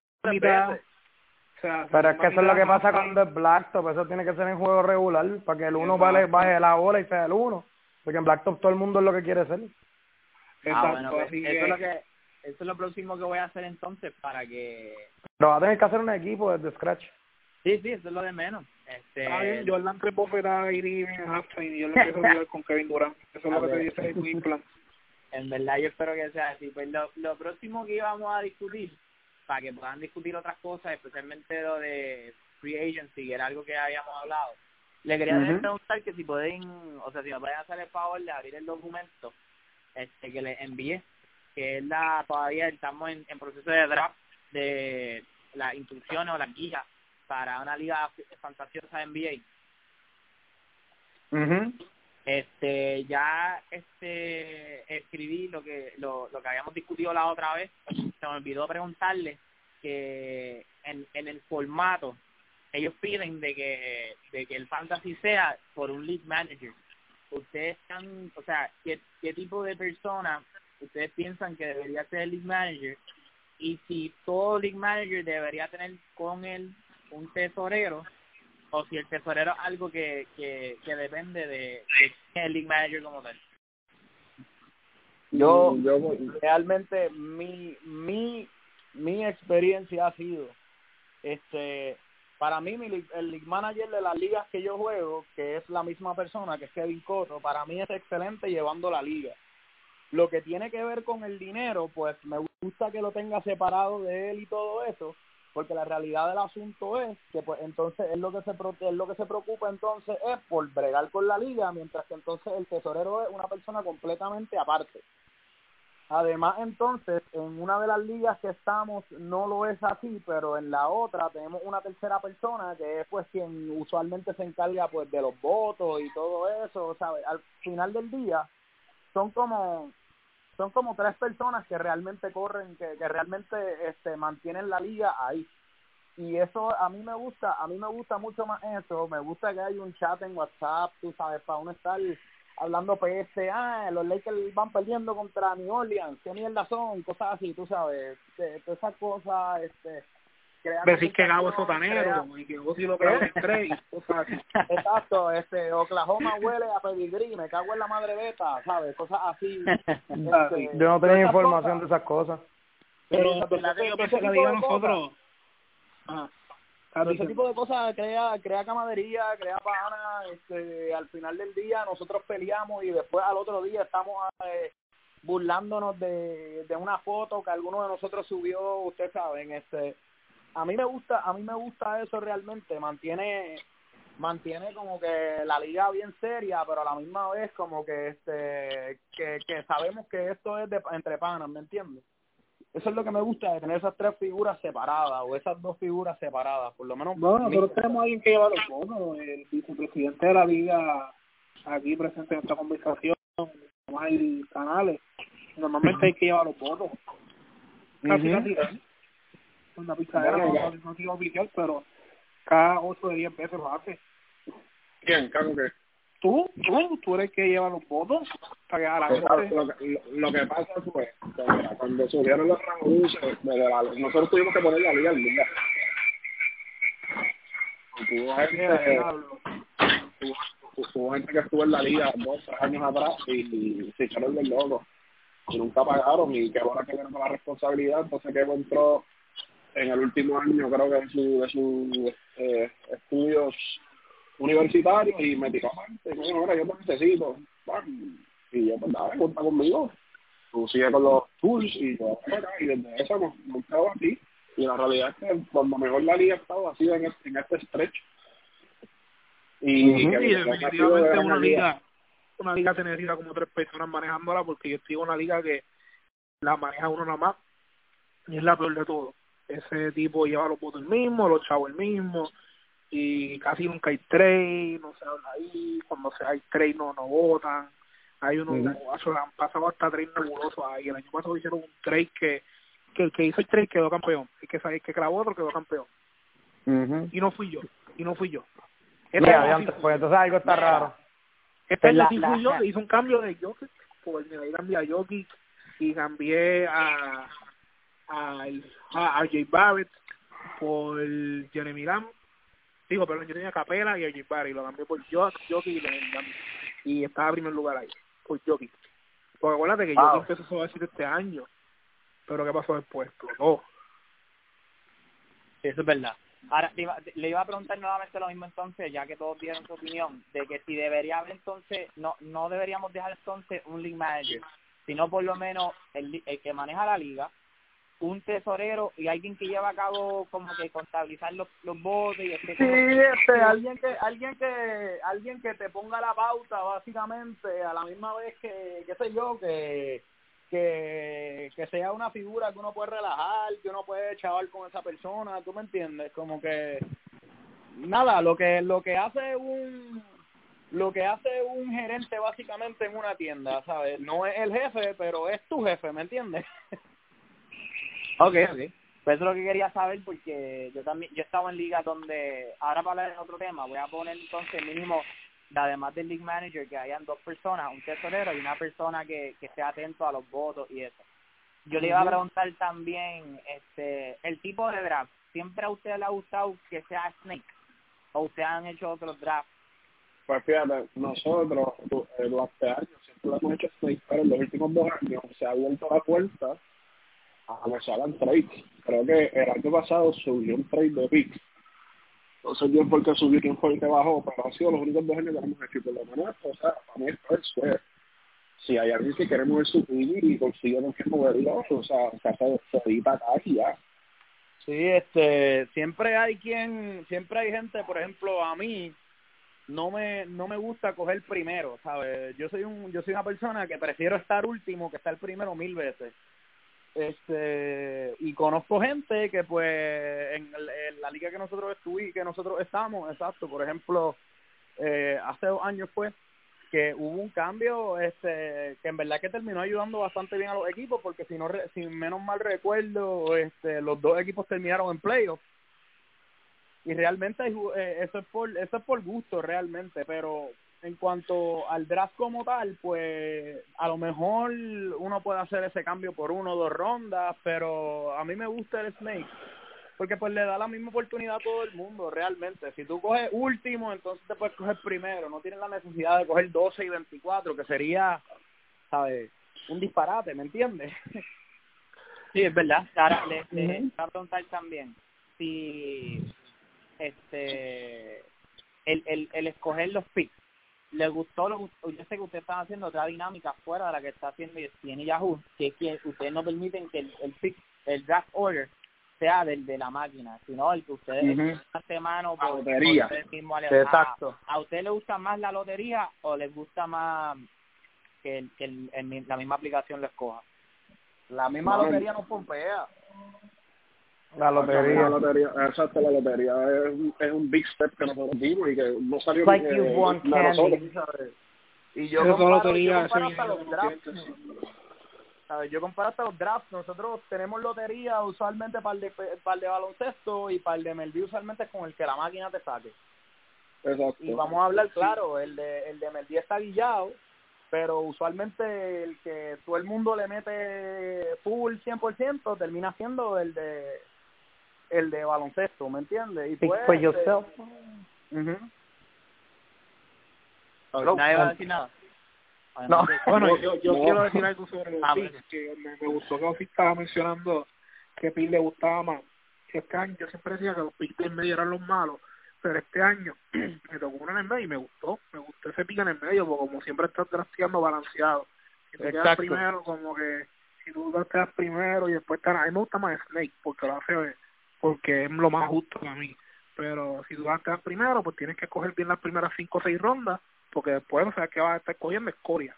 Pero es que eso es lo que pasa cuando es Blacktop, eso tiene que ser en juego regular, para que el uno vale, baje la bola y sea el uno. Porque en Blacktop todo el mundo es lo que quiere ser. Ah, bueno, pues, así eso, es lo que, eso es lo próximo que voy a hacer entonces para que... Pero va a tener que hacer un equipo desde scratch. Sí, sí, eso es lo de menos. Este, Está bien, Jordan tres bofetadas halftime y yo le empiezo a jugar con Kevin Durant. Eso es lo que te dice el Queen Plan. En verdad yo espero que sea así. Pues lo, lo próximo que íbamos a discutir, para que puedan discutir otras cosas, especialmente lo de free agency, que era algo que habíamos hablado. Le quería preguntar que si pueden, o sea, si me pueden hacer el favor de abrir el documento este que les envié, que es la, todavía estamos en, en proceso de draft de las instrucciones o las guías para una liga fantasiosa NBA. Ujú. este ya este escribí lo que lo, lo que habíamos discutido la otra vez se me olvidó preguntarle que en, en el formato ellos piden de que de que el fantasy sea por un lead manager ustedes están o sea qué, qué tipo de persona ustedes piensan que debería ser el league manager y si todo league manager debería tener con él un tesorero o si el tesorero es algo que, que, que depende de, de el league manager como tal. Yo, yo realmente mi mi mi experiencia ha sido este para mí mi, el league manager de las ligas que yo juego que es la misma persona que es Kevin Cotto para mí es excelente llevando la liga lo que tiene que ver con el dinero pues me gusta que lo tenga separado de él y todo eso porque la realidad del asunto es que pues entonces es lo que se es lo que se preocupa entonces es por bregar con la liga mientras que entonces el tesorero es una persona completamente aparte. Además entonces en una de las ligas que estamos no lo es así pero en la otra tenemos una tercera persona que es pues quien usualmente se encarga pues de los votos y todo eso sabes al final del día son como son como tres personas que realmente corren, que, que realmente este, mantienen la liga ahí. Y eso a mí me gusta, a mí me gusta mucho más eso, me gusta que hay un chat en WhatsApp, tú sabes, para uno estar hablando PS, ah, los Lakers van perdiendo contra New Orleans, qué mierda son, cosas así, tú sabes, de esas cosas, este, decir que Gabo es sotanero y que vos si lo creas en tres cosas así. Exacto, este, Oklahoma huele a pedigrí, me cago en la madre beta, ¿sabes? Cosas así. Este, Yo no tenía información de esas cosas. Pero yo pienso que diga nosotros. Ajá. ese tipo de cosas crea crea camadería, crea pana, este, al final del día nosotros peleamos y después al otro día estamos eh, burlándonos de, de una foto que alguno de nosotros subió, ustedes saben, este a mí me gusta a mí me gusta eso realmente mantiene mantiene como que la liga bien seria pero a la misma vez como que este que, que sabemos que esto es de, entre panas me entiendes eso es lo que me gusta de tener esas tres figuras separadas o esas dos figuras separadas por lo menos bueno nosotros tenemos a alguien que lleva los votos el vicepresidente de la liga aquí presente en esta conversación no hay canales. Normalmente hay que llevar los votos casi casi una pizzadera, no, no, no digo oficial, pero cada 8 de 10 veces lo hace. ¿Quién? ¿Cago qué? Tú, tú, tú eres el que lleva los votos para que la Pues, lo, que- lo, lo que pasa fue que mira, cuando subieron los rangos nosotros tuvimos que poner la liga al día. Hubo gente, hubo, gente que estuvo en la liga dos, tres años atrás y, y se echaron del loco y nunca pagaron y que ahora que con la responsabilidad entonces que entró en el último año creo que de su de sus eh, estudios universitarios y me tiró aparte bueno ahora yo te necesito y yo pues dale cuenta conmigo. Tú sigue con los tools y yo acá, y desde eso nos hemos quedado aquí. Y la realidad es que cuando mejor la liga ha estado ha sido en este, en este stretch. Y, que sido de definitivamente una liga, una liga se necesita como tres personas manejándola porque yo estoy en una liga que la maneja uno nada más y es la peor de todo. Ese tipo lleva los votos el mismo, los chavos el mismo y casi nunca hay trade, no se habla ahí, cuando se hay trade no, no votan, hay unos, Ujú. han pasado hasta trade nebulosos ahí, el año pasado hicieron un trade que, que el que hizo el trade quedó campeón, el que, el que clavó otro quedó campeón Ujú. y no fui yo, y no fui yo. Este Mira, sí pues entonces algo está raro. este año sí fui yo, hice un cambio de Jokic, pues mira, ahí cambié a Jokic y cambié a a, a, a Jay Barrett por Jeremy Lamb, digo, perdón, yo tenía a Capela y a Jay Barrett y lo cambié por Jokic y Lamb y estaba en primer lugar ahí, por Jokic. Porque acuérdate que Wow. Jokic empezó su decir este año, pero ¿qué pasó después? Explotó. Sí, eso es verdad. Ahora, le iba, a preguntar nuevamente lo mismo entonces, ya que todos dieron su opinión, de que si debería haber entonces, no no deberíamos dejar entonces un league manager, sino por lo menos el, el que maneja la liga, un tesorero y alguien que lleva a cabo como que contabilizar los, los votos y este Sí, este, alguien que, alguien que, alguien que te ponga la pauta básicamente a la misma vez que, qué sé yo, que, que, que sea una figura que uno puede relajar, que uno puede chaval con esa persona, ¿tú me entiendes? Como que, nada, lo que, lo que hace un, lo que hace un gerente básicamente en una tienda, ¿sabes? No es el jefe, pero es tu jefe, ¿me entiendes? Ok, ok. Pues eso es lo que quería saber porque yo también, yo estaba en ligas donde, ahora para hablar de otro tema, voy a poner entonces mínimo, además del league manager, que hayan dos personas, un tesorero y una persona que, que esté atento a los votos y eso. Yo le iba a preguntar también, este, el tipo de draft, ¿siempre a usted le ha gustado que sea Snake? ¿O usted han hecho otros drafts? Pues fíjate, nosotros eh, durante años siempre lo hemos hecho Snake, pero en los últimos dos años se ha vuelto la puerta a los hagan trades. Creo que el año pasado subió un trade de picks. No sé bien por qué subió, quién fue el que bajó, pero ha sido los únicos dos años que hemos hecho. Por lo menos, o sea, para mí esto es suerte. Si hay alguien que quiere mover su y consigue con qué moverlo, o sea, se hace solita acá y ya. Sí, este, siempre hay quien, siempre hay gente, por ejemplo, a mí no me no me gusta coger primero, ¿sabes? Yo soy un yo soy una persona que prefiero estar último que estar primero mil veces este y conozco gente que pues en, la liga que nosotros estuvimos que nosotros estamos exacto por ejemplo eh, hace dos años pues que hubo un cambio este que en verdad que terminó ayudando bastante bien a los equipos porque si no si menos mal recuerdo este los dos equipos terminaron en playoffs y realmente eh, eso es por eso es por gusto realmente pero en cuanto al draft como tal, pues a lo mejor uno puede hacer ese cambio por uno o dos rondas, pero a mí me gusta el Snake porque pues le da la misma oportunidad a todo el mundo realmente. Si tú coges último, entonces te puedes coger primero, no tienes la necesidad de coger 12 y 24, que sería, ¿sabes? Un disparate, ¿me entiendes? Sí, es verdad. Ahora, le, le a preguntar también si este el, el, el escoger los picks le gustó, lo, yo sé que ustedes están haciendo otra dinámica fuera de la que está haciendo tiene Yahoo, que es que ustedes no permiten que el, el, el draft order sea del de la máquina, sino el que ustedes uh mano por, lotería. mismo Exacto. A, usted le gusta más la lotería o les gusta más que, el, que el, la misma aplicación lo escoja? La misma lotería no pompea. La lotería. La lotería, exacto, la lotería es, es un big step que nosotros dimos y que no salió like bien you candy. Y yo comparo, lotería, yo comparo hasta los drafts. Yo comparo hasta los drafts. Nosotros tenemos lotería usualmente para el de, para el de baloncesto y para el de Melví usualmente es con el que la máquina te saque. Exacto. Y vamos a hablar claro, el de el de Melví está guillado, pero usualmente el que todo el mundo le mete full 100% termina siendo el de el de baloncesto, ¿me entiendes? Y pues, for este, yourself. ujú. Nadie va a decir nada. No. Bueno, yo, yo No. quiero decir algo sobre los Ah, picks, que me, me gustó que Ofi estaba mencionando que pick le gustaba más. Que este año yo siempre decía que los picks del medio eran los malos, pero este año me tocó uno en el medio y me gustó, me gustó ese pick en el medio, porque como siempre estás drafteando balanceado. Si te quedas Exacto. primero, como que si tú te quedas primero y después te... A mí me gusta más Snake, porque lo hace, porque es lo más justo para mí. Pero si tú vas a quedar primero, pues tienes que coger bien las primeras cinco o seis rondas, porque después, o sea, que vas a estar cogiendo escoria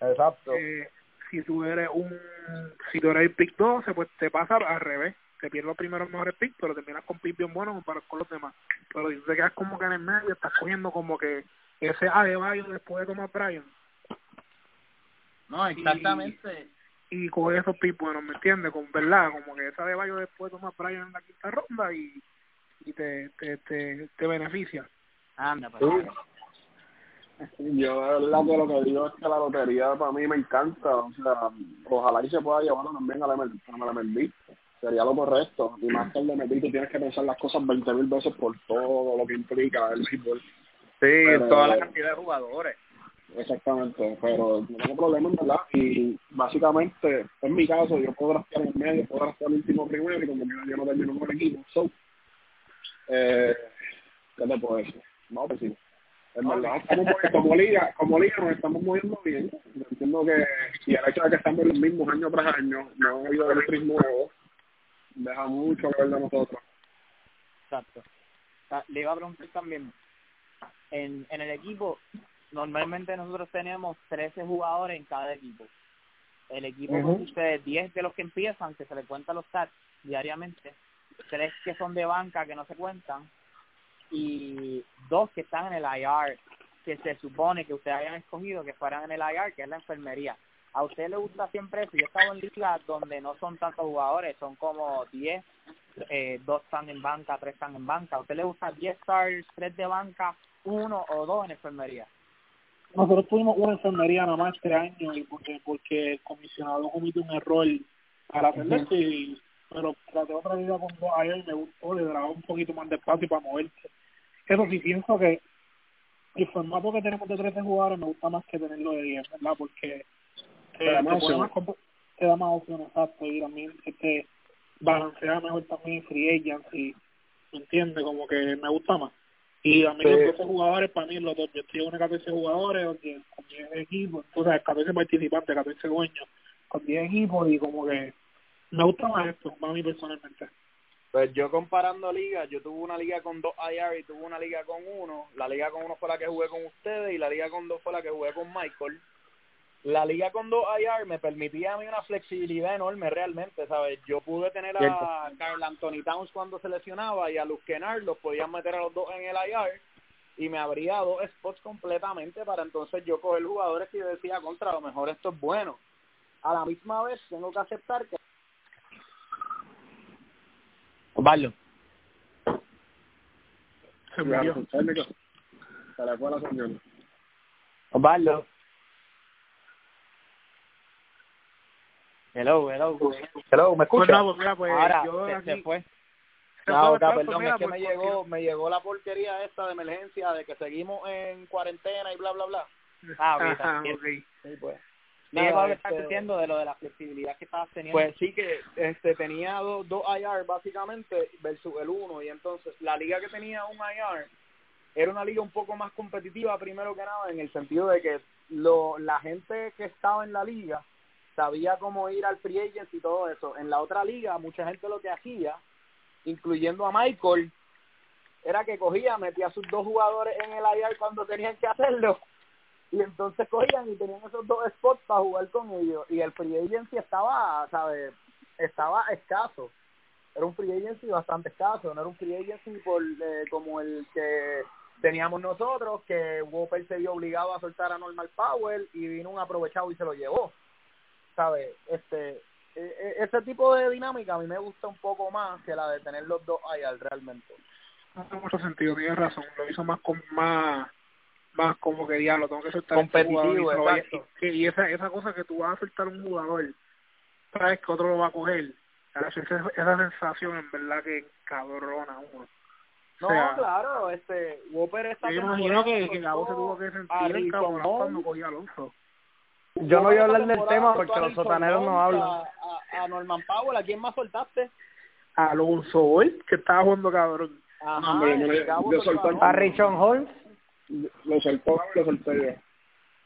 Exacto. eh, si tú eres un si tú eres el pick 12 pues te pasa al revés te pierdes los primeros mejores picks pero terminas con picks bien buenos comparado con los demás pero si tú te quedas como que en el medio estás cogiendo como que ese A de Bayo después de tomar Brian No, exactamente. y coger esos picks buenos ¿me entiendes? con verdad como que esa de Bayo después de tomar Brian en la quinta ronda y y te te te, te beneficia Anda, pues. Yo de verdad que lo que digo es que la lotería para mí me encanta, o sea, ojalá y se pueda llevar también a la a la MLB. sería lo correcto, y más que el de MLB tú tienes que pensar las cosas 20 mil veces por todo lo que implica el béisbol. Sí, Pero- toda la cantidad de jugadores. Exactamente, pero no tengo problema en verdad, y básicamente, en mi caso, yo puedo draftear en el medio, puedo draftear el último primero, y como que yo no termino con el equipo, so, eh, ¿qué te puedo decir? Vamos a decir. En verdad, estamos como liga, como liga nos estamos moviendo bien. Yo entiendo que, y el hecho de que estamos los mismos año tras año, no ha habido electric nuevo, deja mucho que ver de nosotros. Exacto. Le iba a preguntar también, en, en el equipo, normalmente nosotros tenemos 13 jugadores en cada equipo. El equipo Ujú. consiste de 10 de los que empiezan, que se les cuentan los stats diariamente, tres que son de banca que no se cuentan, y dos que están en el IR que se supone que ustedes hayan escogido que fueran en el IR, que es la enfermería. ¿A usted le gusta siempre eso? Yo he estado en ligas donde no son tantos jugadores, son como 10, eh, dos están en banca, tres están en banca. ¿A usted le gusta 10 stars, tres de banca, uno o dos en enfermería? Nosotros tuvimos una enfermería nada más este año y porque, porque el comisionado cometió un error para esto y pero traté otra liga con dos ayer me gustó, le daba un poquito más de espacio para moverse. Eso sí pienso que el formato que tenemos de 13 jugadores me gusta más que tenerlo de 10, ¿verdad? Porque Te da más te pone opciones. comp- te da más opciones, exacto, y también este, balancea mejor también free agency, ¿me entiendes? Como que me gusta más. Y a mí los 12 jugadores, para mí los dos, yo estoy en 14 jugadores, con 10, con 10 equipos, entonces 14 participantes, 14 dueños, con 10 equipos y como que me gusta más esto, para mí personalmente. Pues yo comparando ligas, yo tuve una liga con dos IR y tuve una liga con uno. La liga con uno fue la que jugué con ustedes y la liga con dos fue la que jugué con Michael. La liga con dos IR me permitía a mí una flexibilidad enorme realmente, ¿sabes? Yo pude tener a Carl Anthony Towns cuando se lesionaba y a Luz Kennard, los podían meter a los dos en el IR y me abría dos spots completamente para entonces yo coger jugadores que yo decía, contra, a lo mejor esto es bueno. A la misma vez tengo que aceptar que Osvaldo. Se murió. técnico. Se le fue la señal. Osvaldo. Hello, hello. Hello, ¿me Pues escuchas? pues mira, pues Ahora yo se, aquí... se fue. Ah, perdón, mira, es que pues, me llegó, me llegó la porquería esta de emergencia de que seguimos en cuarentena y bla, bla, bla. Ah, Ajá, ahorita. ok. Sí, pues. Nada, que estás este, diciendo de lo de la flexibilidad que estabas teniendo. Pues sí que este tenía dos, dos IR básicamente versus el uno y entonces la liga que tenía un IR era una liga un poco más competitiva primero que nada en el sentido de que lo, la gente que estaba en la liga sabía cómo ir al free agent y todo eso. En la otra liga mucha gente lo que hacía, incluyendo a Michael, era que cogía, metía a sus dos jugadores en el IR cuando tenían que hacerlo y entonces cogían y tenían esos dos spots para jugar con ellos y el free agency estaba, ¿sabes? Estaba escaso. Era un free agency bastante escaso, no era un free agency por, eh, como el que teníamos nosotros, que Whopper se vio obligado a soltar a Normal Powell y vino un aprovechado y se lo llevó. ¿Sabes? Este, e- e- ese tipo de dinámica a mí me gusta un poco más que la de tener los dos IR realmente. No hace mucho sentido, tienes razón. Lo hizo más con más más como que diablo, tengo que soltar Competitivo, este y, y, y esa esa cosa que tú vas a soltar un jugador, sabes que otro lo va a coger. Esa, esa sensación en verdad que cabrona uno. No, O sea, claro, este, Whopper está Yo imagino que, que Gabo se tuvo que sentir en cuando cogía a Alonso. Yo no voy a hablar del tema porque los sotaneros no hablan. A, a, a Norman Powell, ¿a quién más soltaste? A Alonso hoy, que estaba jugando cabrón. Ajá, No, hombre, soltó solté- A Richon Holmes, Lo soltó, lo solté yo.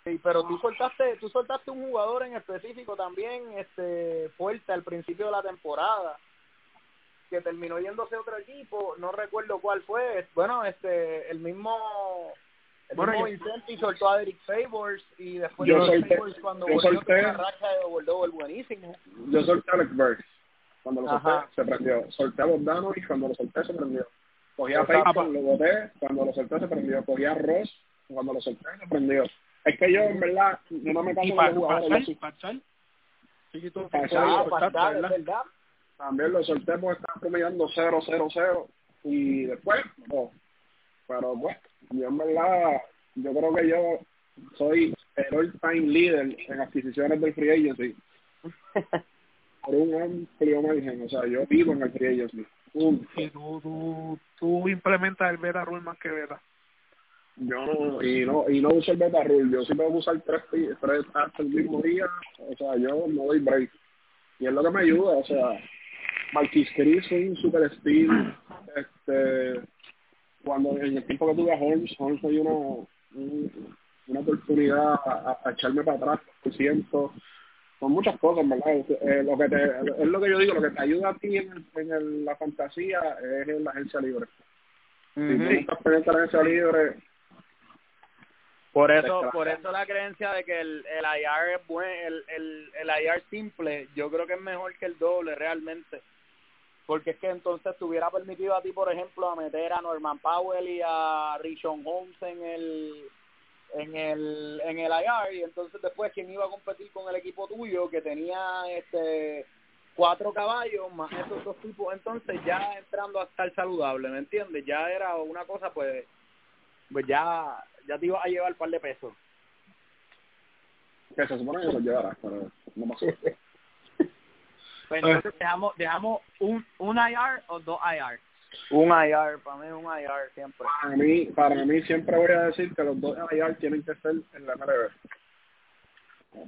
Sí, pero tú soltaste, tú soltaste un jugador en específico también, este, fuerte al principio de la temporada, que terminó yéndose a otro equipo, no recuerdo cuál fue, bueno, este, el mismo, el Bueno, mismo yo- Vincenti soltó a Eric Favors y después Yo Derek solté- Favors cuando yo volvió solté- una racha de double double buenísimo. Yo solté a Alex Burks. Cuando lo solté, Ajá. se prendió. Solté a Bogdano y cuando lo solté, se prendió. Cogí a. Payton, lo boté. Cuando lo solté, se prendió. Cogí a Ross. Cuando lo solté, se prendió. Es que yo, en verdad, yo no me Y para los jugadores. Pachal, yo Pachal. Pachal, ¿verdad? También lo solté porque estaba promediando 0, 0, 0. Y después, no. Pero, pues, yo en verdad, yo creo que yo soy el all-time leader en adquisiciones del free agency. por un amplio margen. O sea, yo vivo en el free agency. Punto. Sí, tú, tú, tú implementas el beta rule más que beta. Yo no, y no, y no uso el beta rule. Yo sí tengo que usar tres, tres hasta el mismo día. O sea, yo no doy break. Y es lo que me ayuda. O sea, Marquis Chris fue un super steal. Este, cuando en el tiempo que tuve a Holmes, Holmes me dio una, un- una oportunidad a, a echarme para atrás, por ciento. Son muchas cosas, ¿verdad? Eh, lo que te, es lo que yo digo, lo que te ayuda a ti en, en el- la fantasía es en la agencia libre. Si tú estás pendiente de la agencia libre, Por eso, por eso la creencia de que el, el IR es buen, el, el, el IR simple, yo creo que es mejor que el doble realmente. Porque es que entonces te hubiera permitido a ti, por ejemplo, a meter a Norman Powell y a Richon Holmes en el en el en el IR y entonces después quién iba a competir con el equipo tuyo que tenía este cuatro caballos más esos dos tipos entonces ya entrando a estar saludable ¿me entiendes? ya era una cosa pues pues ya ya te iba a llevar un par de pesos. Que se supone que lo llevará pero no pasó Pues entonces dejamos, dejamos un, un IR o dos IR. un IR para mí un IR siempre para mí para mí siempre voy a decir que los dos IR tienen que ser en la MLB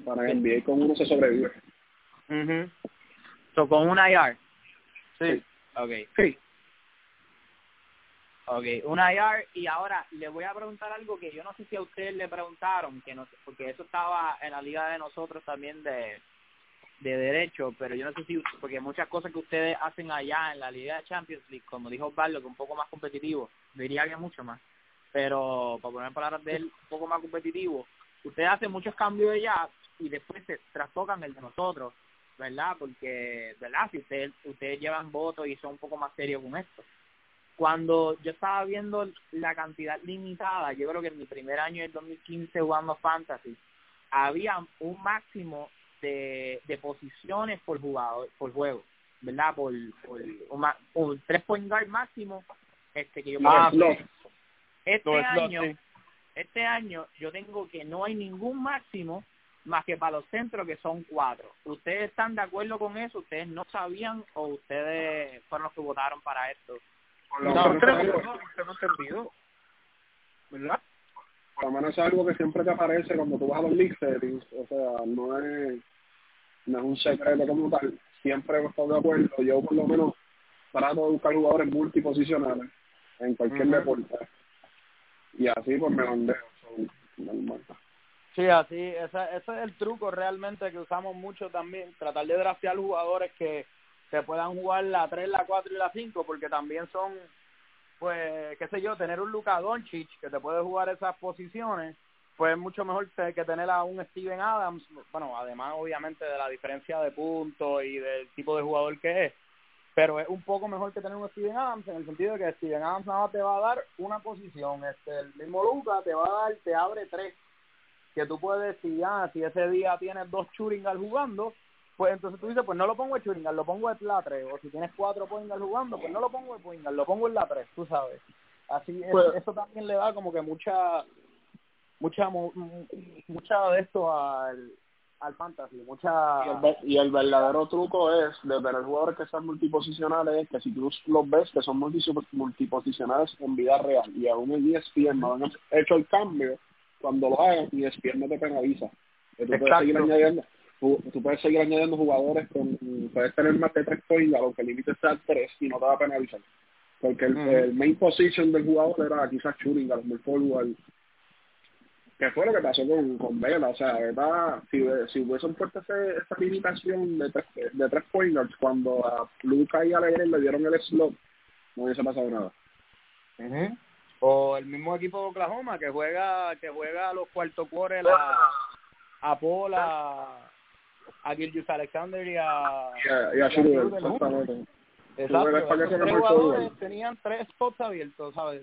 para que NBA con uno se sobrevive mhm So, con un IR. sí Okay. Sí. Okay, un IR y ahora le voy a preguntar algo que yo no sé si a ustedes le preguntaron, que no porque eso estaba en la liga de nosotros también de de derecho, pero yo no sé si porque muchas cosas que ustedes hacen allá en la liga de Champions League, como dijo Osvaldo, que un poco más competitivo, diría que mucho más, pero para poner palabras de él, un poco más competitivo, ustedes hacen muchos cambios allá y después se trastocan el de nosotros, ¿verdad? Porque, ¿verdad? Si ustedes, ustedes llevan votos y son un poco más serios con esto. Cuando yo estaba viendo la cantidad limitada, yo creo que en mi primer año del 2015 jugando Fantasy, había un máximo de, de posiciones por jugador, por juego, ¿verdad? Por, por un, ma- un tres point guard máximo este que yo Ah, slot. este año sí. este año yo tengo que no hay ningún máximo más que para los centros que son cuatro. ¿Ustedes están de acuerdo con eso? ¿Ustedes no sabían o ustedes fueron los que votaron para esto? Por lo No, menos creo es que algo- no, entendido. ¿Verdad? por lo menos es algo que siempre te aparece cuando tú vas a los league settings, o sea, no es, no es un secreto como tal, siempre hemos estado de acuerdo, yo por lo menos trato de buscar jugadores multiposicionales en cualquier deporte, y así pues me son normal. Sí, así, ese, ese es el truco realmente que usamos mucho también, tratar de draftear jugadores que, que puedan jugar la 3, la 4 y la 5, porque también son, pues, qué sé yo, tener un Luka Doncic que te puede jugar esas posiciones, pues es mucho mejor que tener a un Steven Adams, bueno, además obviamente de la diferencia de puntos y del tipo de jugador que es, pero es un poco mejor que tener un Steven Adams en el sentido de que Steven Adams nada te va a dar una posición, este el mismo Luka te va a dar, te abre tres que tú puedes decir, ah, si ese día tienes dos Churingal jugando, pues entonces tú dices, pues no lo pongo de Churingal, lo pongo de la 3, o si tienes cuatro Poingal jugando, pues no lo pongo de Poingal, lo pongo en la 3, tú sabes. Así, es- Pues- eso también le da como que mucha, mucha, mu- mu- mucha de esto al, al fantasy, mucha... Y el, ver- y el verdadero truco es de tener jugadores que sean multiposicionales, es que si tú los ves que son multi- multiposicionales en vida real y aún en ESPN no han hecho el cambio, cuando lo hagan, ESPN no te penaliza. Que tú, puedes seguir añadiendo, tú, tú puedes seguir añadiendo jugadores con, puedes tener más de tres points, aunque el límite sea tres y no te va a penalizar. Porque el, main position del jugador era quizás shooting, a lo mejor forward, que fue lo que pasó con, con Vela, o sea, ¿verdad? Si, si hubiesen puesto ese, esa limitación de tres, de tres pointers cuando a Luca y a Lebron le dieron el slot, no hubiese pasado nada. O el mismo equipo de Oklahoma que juega que juega a los cuartos cuores a, a Paul, a, a Alexander y a... Exactamente. Exacto, tres tenían tres spots abiertos, ¿sabes?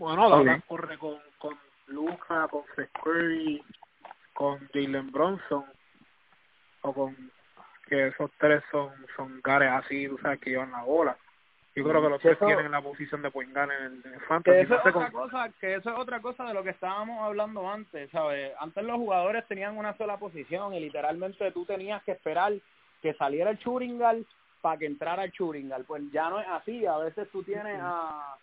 Bueno, Dallas Ok. corre con Luca, con Seth Curry, con Jalen Bronson, o con que esos tres son son gares así, tú sabes, que llevan la bola. Yo creo que los tres tienen la posición de point guard en el, en el Que fantasy. eso, No es otra cosa, que eso es otra cosa de lo que estábamos hablando antes, ¿sabes? Antes los jugadores tenían una sola posición y literalmente tú tenías que esperar que saliera el Churingal para que entrara el Churingal. Pues ya no es así, a veces tú tienes a,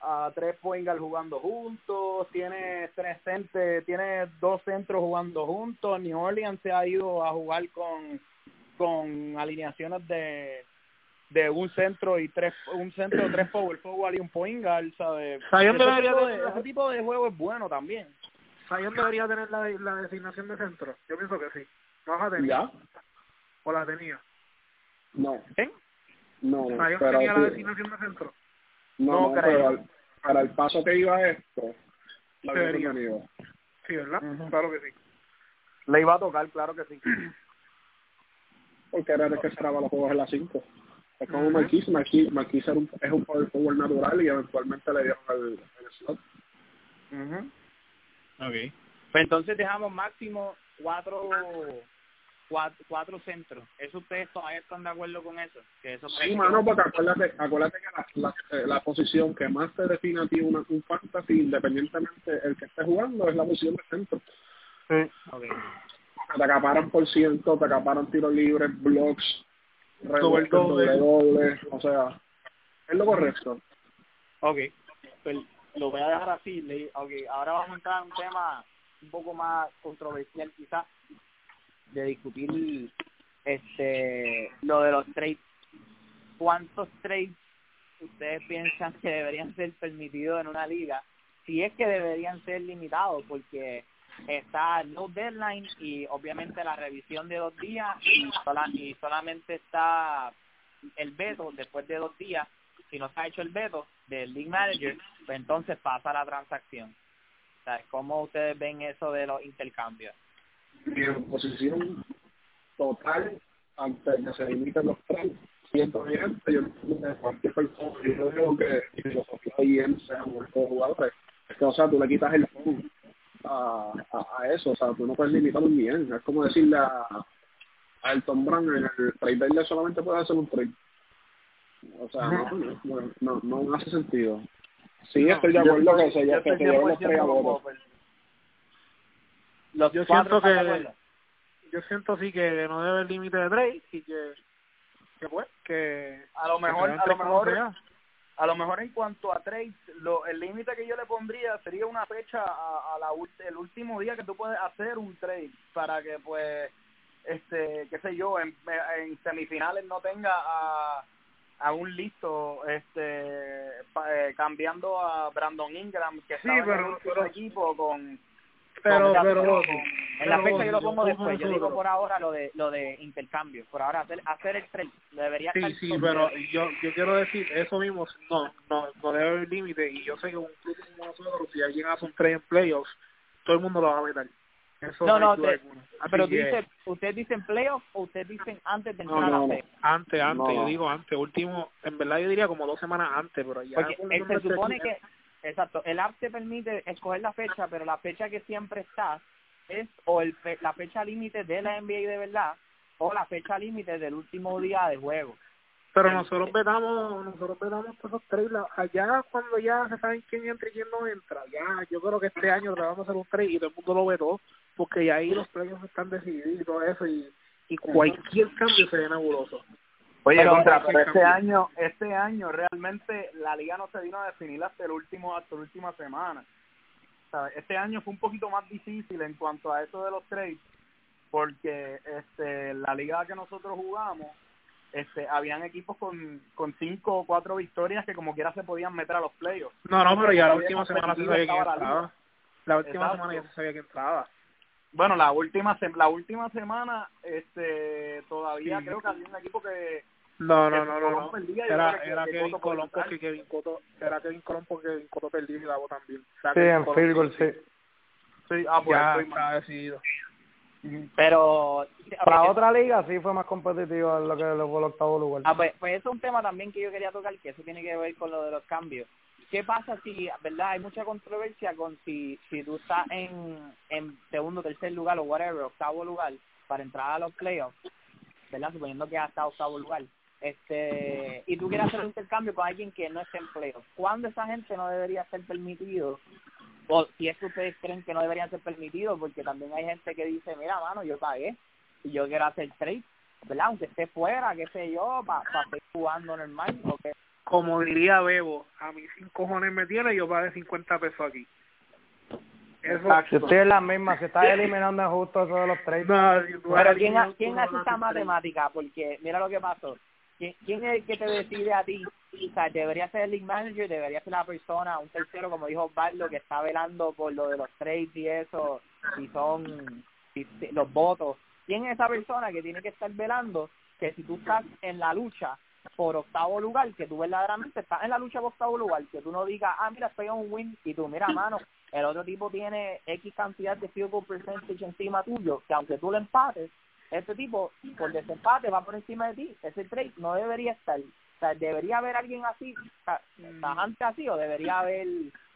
a tres Poingal jugando juntos, tienes tres centes, tienes dos centros jugando juntos. New Orleans se ha ido a jugar con, con alineaciones de de un centro y tres un centro tres power forward y un point guard sabes ese, debería tipo tener- de, ese tipo de juego es bueno también Zion debería tener la, la designación de centro. Yo pienso que sí. ¿No la tenía? ¿Ya? ¿O la tenía? No. ¿Eh? No, Zion pero tenía la designación de centro. No, No no, creo. pero al- para el paso que iba esto, la Debería. tenido. Sí, ¿verdad? Claro que sí. le iba a tocar claro que sí porque era el que cerraba los juegos en las 5. Es como Ujú. Marquise, Marquise, Marquise era un, es un power forward natural y eventualmente le dieron el, el slot. Ujú. Okay. Pues entonces dejamos máximo cuatro, cuatro, cuatro centros. ¿Eso ustedes todavía están de acuerdo con eso? Que eso sí, mano, porque acuérdate, acuérdate que la, la, la posición que más te define a ti una, un fantasy, independientemente el que esté jugando, es la posición de centro. Sí. Okay. Te acaparan por ciento, te acaparan tiros libres, blocks, rebotes, doble. doble, doble, o sea, es lo correcto. Ok, pues lo voy a dejar así. Le, okay, ahora vamos a entrar en un tema un poco más controversial quizás de discutir este lo de los trades. ¿Cuántos trades ustedes piensan que deberían ser permitidos en una liga? Si es que deberían ser limitados, porque está no deadline y obviamente la revisión de dos días y, sola, y solamente está el veto después de dos días si no está hecho el veto del league manager pues entonces pasa la transacción ¿Sabes? ¿cómo ustedes ven eso de los intercambios? Mi posición total antes de que se limiten los tres siento bien yo no cualquier persona yo digo que filosofía y él sean buenos jugadores es que o sea tú le quitas el fondo a, a, a, eso, o sea, tú no puedes limitar un bien, es como decirle a, a Elton Brand en el trade solamente puede hacer un trade. O sea, no, no, no, no hace sentido. Sí, No, estoy de yo acuerdo que se, yo que se lleven los 100% tres a con voto. Popper. Los Yo siento que acuerdo. yo siento sí que no debe haber límite de trade y que que pues que A lo mejor, a lo mejor, sea. a lo mejor en cuanto a trades, lo, el límite que yo le pondría sería una fecha a, a la el último día que tú puedes hacer un trade para que pues este qué sé yo en, en semifinales no tenga a, a un listo este pa- eh, cambiando a Brandon Ingram que estaba en el pero- equipo con pero pero con- En la pero, fecha yo lo pongo después, yo digo por ahora lo de lo de intercambio, por ahora hacer, hacer el trade debería Sí, sí, pero yo yo quiero decir eso mismo, no, no, no debe haber límite y yo sé que un club como nosotros, si alguien hace un trade en playoffs, todo el mundo lo va a meter. Eso No, no, te- pero que, dices, ustedes dicen playoff o ustedes dicen antes de No, entrar a no, no. playoff? antes, antes, No. yo digo antes, último, en verdad yo diría como dos semanas antes, pero ya Porque se supone este- que, exacto, el app te permite escoger la fecha, pero la fecha que siempre está es o el fe- la fecha límite de la NBA de verdad o la fecha límite del último día de juego. Pero nosotros vetamos, nosotros vetamos todos esos trades. la- Allá cuando ya se saben quién entra y quién no entra, ya yo creo que este año le vamos a hacer un trade y todo el mundo lo vetó, porque ya ahí los playoffs están decididos y todo eso, y, y cualquier cambio sería nebuloso. Oye, Pero- contra, pero este año, este año realmente la liga no se vino a definir hasta el último, hasta la última semana. ¿Sabes? Este año fue un poquito más difícil en cuanto a eso de los trades, porque este la liga que nosotros jugamos, este habían equipos con, con cinco o cuatro victorias que como quiera se podían meter a los playoffs. No, no, pero ya la última semana se sabía quién la entraba. La última Exacto. semana ya se sabía quién entraba. Bueno, la última se- la última semana este todavía Sí. creo que había un equipo que No, que no, no, no, no. Era, era que Kevin Colón porque Kevin Cotto, era Kevin Colón porque Kevin perdió y Davo también. Sí, Kevin en Colón field goal, sí. sí, ah, pues ya está decidido. Pero Para otra liga sí fue más competitivo en lo que fue el octavo lugar. Ah, pues, pues eso es un tema también que yo quería tocar, que eso tiene que ver con lo de los cambios. ¿Qué pasa si, verdad, hay mucha controversia con si, si tú estás en, en segundo, tercer lugar o whatever, octavo lugar, para entrar a los playoffs, ¿verdad? Suponiendo que hasta octavo lugar. este Y tú quieres hacer un intercambio con alguien que no esté en playoffs. ¿Cuándo esa gente no debería ser permitido? O si es que ustedes creen que no deberían ser permitidos, porque también hay gente que dice, mira, mano, yo pagué y yo quiero hacer trade, ¿verdad? Aunque esté fuera, qué sé yo, para pa seguir jugando normal. o qué. Como diría Bebo, a mí sin cojones me tiene, yo pagué 50 pesos aquí. Eso, Yo estoy en la misma, se está eliminando justo eso de los trades. no, si Pero ¿quién, ha- quién hace esta matemática? Porque mira lo que pasó. ¿Quién, quién es el que te decide a ti? O sea, debería ser el league manager, debería ser la persona, un tercero, como dijo Osvaldo, que está velando por lo de los trades y eso, si son si- si- los votos. ¿Quién es esa persona que tiene que estar velando que si tú estás en la lucha por octavo lugar, que tú verdaderamente estás en la lucha por octavo lugar, que tú no digas, ah, mira, estoy en un win, y tú, mira, mano, el otro tipo tiene X cantidad de field goal percentage encima tuyo, que aunque tú lo empates, este tipo, por desempate, va por encima de ti. Ese trade no debería estar. O sea, debería haber alguien así, ta- tajante así, o debería haber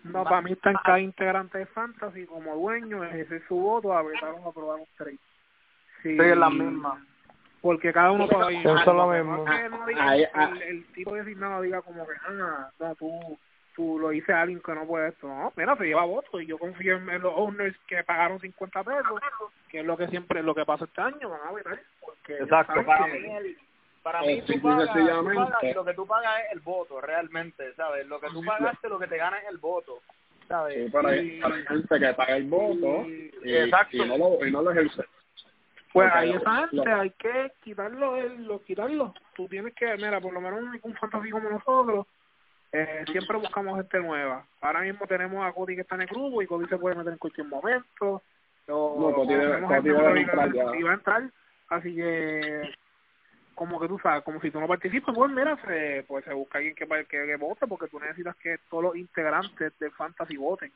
No, para mí están cada integrante de Fantasy como dueño, ejercer su voto, a aprobar un trade. Sí, Sí, es la misma. Porque cada uno paga Eso es lo mismo. ah. el, el tipo designado diga como que, ah, no, tú, tú lo dices a alguien que no puede esto. No, mira, se lleva votos y yo confío en, en los owners que pagaron 50 pesos, que es lo que siempre, lo que pasa este año, van a vetar. Porque Exacto, para que- mí, el- para mí Eh, tú pagas, tú pagas lo que tú pagas es el voto, realmente, ¿sabes? Lo que tú pagaste, lo que te gana es el voto, ¿sabes? Sí, para, Y- para gente que paga el voto y, Exacto. y no lo, y no lo ejerce. Pues Porque ahí lo- esa gente lo- hay que quitarlo, el- lo, quitarlo. Tú tienes que, mira, por lo menos un, fantasy como nosotros, eh, siempre buscamos gente nueva. Ahora mismo tenemos a Cody que está en el grupo y Cody se puede meter en cualquier momento. O, No, Cody nueva entrar ya. que iba a entrar, así que como que tú sabes, como si tú no participas, pues mira, se, pues se busca alguien que, que, que vote porque tú necesitas que todos los integrantes del fantasy voten.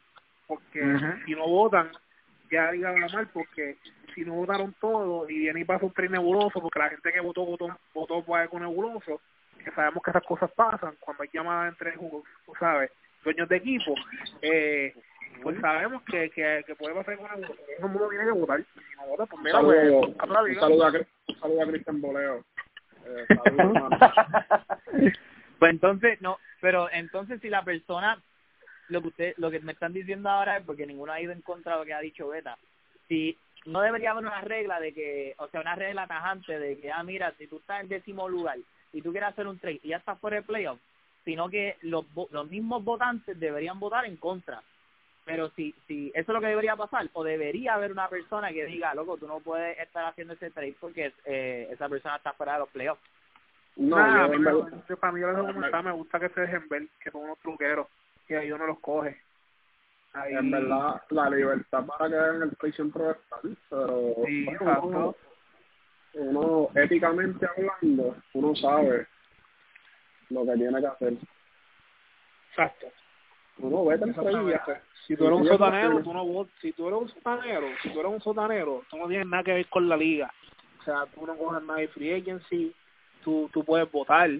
Porque Ujú. si no votan, ya diga va mal porque si no votaron todos y viene y pasa un tren nebuloso porque la gente que votó votó votó por algo nebuloso que sabemos que esas cosas pasan cuando hay llamadas entre ju- tú sabes dueños de equipo eh, pues sabemos que, que, que puede pasar algo nebuloso todo el mundo tiene que votar y si no vota pues mira pues, saludo, un liga. saludo a, un saludo a Cristian Boleo. Eh, saludos, hermano. Pues entonces, no, pero entonces si la persona, lo que usted, lo que me están diciendo ahora es porque ninguno ha ido en contra de lo que ha dicho Beta, si no debería haber una regla de que, o sea, una regla tajante de que, ah, mira, si tú estás en décimo lugar y tú quieres hacer un trade y ya estás fuera de playoff, sino que los, vo- los mismos votantes deberían votar en contra. Pero si, si eso es lo que debería pasar, o debería haber una persona que diga, loco, tú no puedes estar haciendo ese trade porque eh, esa persona está fuera de los playoffs. No, Nah, yo, yo- para mí ahora como está, me gusta que se dejen ver que son unos truqueros y ahí uno los coge ahí en verdad, la libertad para que hagan el play siempre va a estar, pero Sí, uno, uno, éticamente hablando, uno sabe lo que tiene que hacer. exacto Uno vete al ya. Si tú eres un sotanero, tú no vot- si tú eres un sotanero, si tú eres un sotanero, tú no tienes nada que ver con la liga. O sea, tú no coges nada de free agency, tú, tú puedes votar,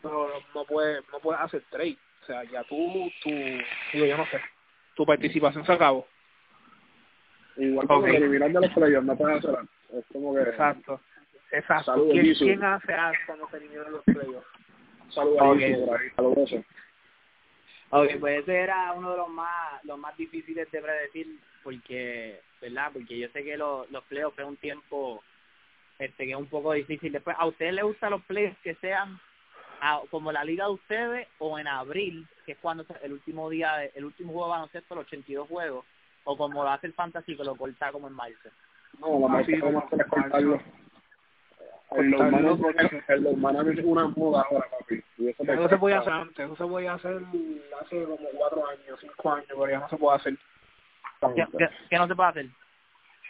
pero no puedes, no puedes hacer trade. O sea, ya tú, tú, digo, yo no sé, tu participación se acabó. Igual como Ok. eliminar de los playoffs, no puedes hacer nada. Es como que... Exacto. Exacto. Saludos, ¿Quién, Jesús. ¿Quién hace algo cuando se eliminan los playoffs? Saludos Ok. ahí, por ahí, saludos. Ok, pues ese era uno de los más los más difíciles de predecir porque, ¿verdad? Porque yo sé que los, los playoffs es un tiempo este que es un poco difícil. Después, ¿a ustedes les gustan los playoffs que sean a- como la liga de ustedes o en abril, que es cuando se- el último día, de- el último juego de baloncesto, los 82 juegos, o como lo hace el Fantasy que lo corta como en marzo? No, la Así es cortarlo. En los Cortarlo manos, en los manos es una moda ahora, papi. Y eso Eso se podía hacer antes, eso se podía hacer hace como cuatro años, cinco años, pero ya no se puede hacer. ¿Qué, qué, qué no se puede hacer?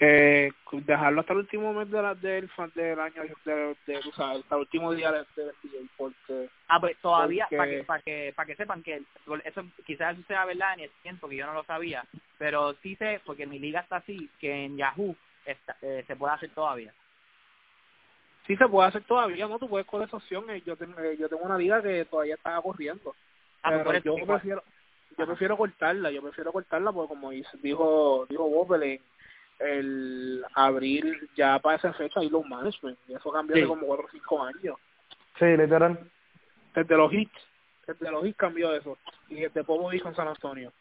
Eh, dejarlo hasta el último mes de la, del, del año, de, de, hasta el último día del de, NBA, porque Ah, pues todavía, Porque- para que, para que, para que sepan que eso quizás eso sea verdad en el tiempo, que yo no lo sabía, pero sí sé, porque mi liga está así, que en Yahoo está, eh, se puede hacer todavía. sí se puede hacer todavía, ¿no? Tú puedes coger esa opción, eh, yo, tengo, eh, yo tengo una liga que todavía está corriendo, Ah, pues pero por eso yo igual. prefiero yo prefiero cortarla, yo prefiero cortarla porque como dijo dijo Bobelin, el abril ya para esa fecha hay los management y eso cambió Sí. de como cuatro o cinco años. Sí, literal. desde los hits, desde los hits cambió eso. Y desde Popovich con San Antonio.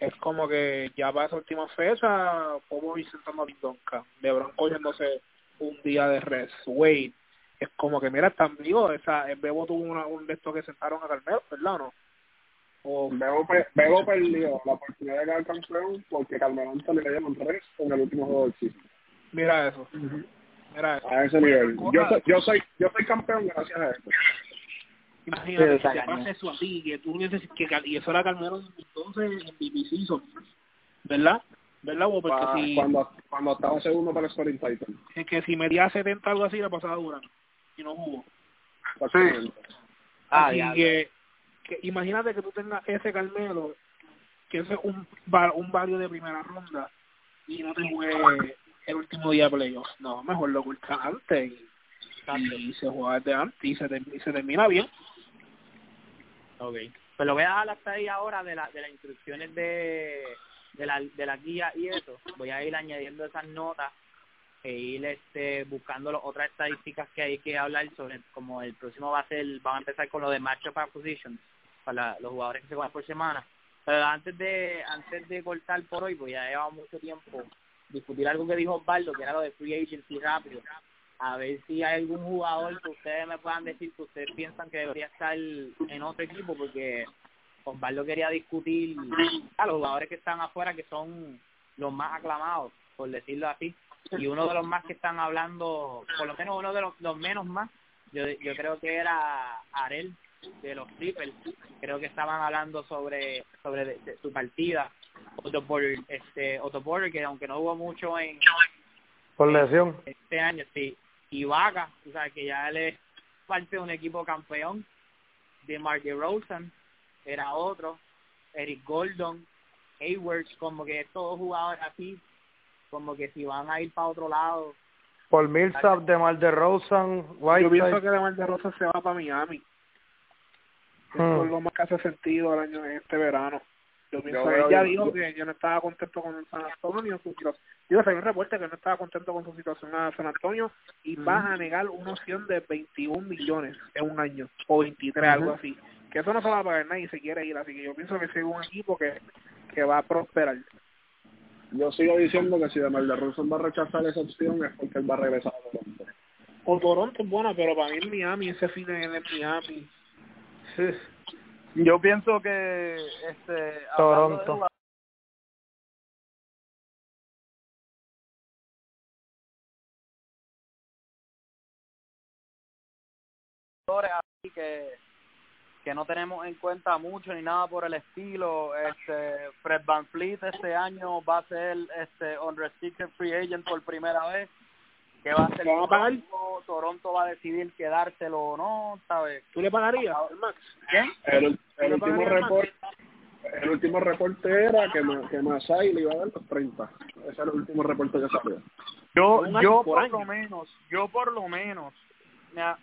Es como que ya para esa última fecha, Popovich sentando a Lindonka, LeBron cogiéndose un día de rest, Wade. Es como que, mira, están vivos. Esa, el Bebo tuvo una, un de estos que sentaron a Carmelo, ¿verdad o no? O, Bebo, pe- Bebo perdió la oportunidad de quedar campeón porque Carmelo Anthony le dieron tres en el último juego del season. mira eso. Mira eso. A ese nivel. Yo soy, yo soy, yo soy campeón gracias a eso. Imagínate Sí, que te pase eso a ti, que tú dices que y eso era Carmelo entonces en MVP season, ¿verdad? ¿Verdad? Bo? Porque Pa- si, Cuando, cuando estaba segundo para el scoring titan. es que si metía 70 algo así le pasaba a Durán y no jugó. Exactamente. Ah, Así ya. que, que imagínate que tú tengas ese Carmelo, que es un, un barrio de primera ronda, y no te juegue el último día de playoffs. No, mejor lo cortas antes y, y se juega desde antes y se, y se termina bien. Ok. Pues lo voy a dejar hasta ahí ahora de, la, de las instrucciones de, de, la, de la guía y eso. Voy a ir añadiendo esas notas e ir este, buscando las otras estadísticas que hay que hablar sobre, como el próximo va a ser, vamos a empezar con lo de matchup positions para los jugadores que se juegan por semana. Pero antes de antes de cortar por hoy, pues ya llevado mucho tiempo discutir algo que dijo Osvaldo, que era lo de free agency rápido. A ver si hay algún jugador que ustedes me puedan decir que ustedes piensan que debería estar en otro equipo, porque Osvaldo quería discutir a los jugadores que están afuera, que son los más aclamados, por decirlo así. Y uno de los más que están hablando, por lo menos uno de los, los menos más, yo, yo creo que era Arel, de los Clippers, creo que estaban hablando sobre sobre su partida. Otto Porter, este, Otto Porter, que aunque no hubo mucho en... Por lesión. Este año, sí. Y Vaca, o sea, que ya él es parte de un equipo campeón. De Mark Rosen, era otro. Eric Gordon, Hayward, como que estos jugadores así, como que si van a ir para otro lado. Por Millsap, de Mar de Rosen, White. Yo pienso que de Mar de Rosen se va para Miami. Eso es lo más que hace sentido el año este verano. Yo pienso que ella dijo que yo no estaba contento con el San Antonio. Su situación. Digo, hay un reporte que no estaba contento con su situación a San Antonio y vas a negar una opción de 21 millones en un año o 23, algo así. Que eso no se va a pagar nadie si quiere ir. Así que yo pienso que es un equipo que, que va a prosperar. Yo sigo diciendo que si de Rosen va a rechazar esa opción es porque él va a regresar a Toronto. O Toronto es buena, pero para mí en Miami, ese fin en Miami. Yo pienso que este Toronto. que que no tenemos en cuenta mucho ni nada por el estilo este Fred Van Fleet este año va a ser este unrestricted free agent por primera vez que va a ser ¿Lo van a pagar? Toronto, Toronto va a decidir quedárselo o no sabes ¿Tú le pagarías, Max? ¿Quién? El, el ¿Tú le último reporte el último reporte era que, Ma- que Masai le iba a dar los 30. Ese era el último reporte que salió. Yo, yo por año. lo menos, yo por lo menos, a,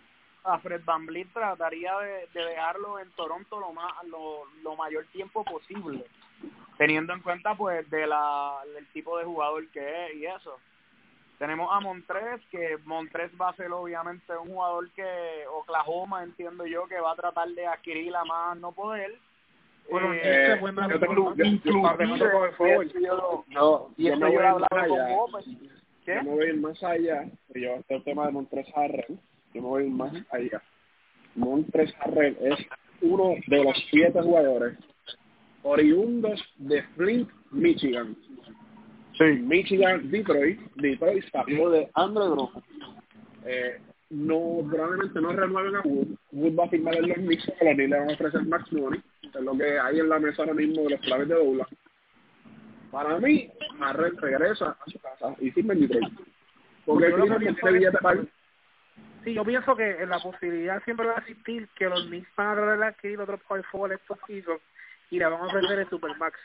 a Fred Van Vliet trataría de, de dejarlo en Toronto lo más, lo, lo mayor tiempo posible, teniendo en cuenta pues de la, el tipo de jugador que es y eso. Tenemos a Montres, que Montres va a ser obviamente un jugador que Oklahoma entiendo yo que va a tratar de adquirir a más no poder. Bueno, Eh, yo tengo- yo- yo- yo- No, y yo voy a más con allá. Yo me voy a ir más allá. Yo este tema de Montres Harrell. Yo me voy a ir más allá. Montres Harrell es uno de los siete jugadores oriundos de Flint, Michigan. Sí, Michigan, Detroit. Detroit salió de Andre Drummond. Eh, no, probablemente no renueven a Wood. Wood va a firmar en los Knicks, pero los Knicks le van a ofrecer max money. Es lo que hay en la mesa ahora mismo de los planes de Douglas. Para mí, Harrell regresa a su casa y firma en Detroit. Porque Yo pienso tiene billete para. Sí, yo pienso que en la posibilidad siempre va a existir que los Knicks van a tratar de adquirir otro power forward estos seasons y le van a ofrecer el Supermax.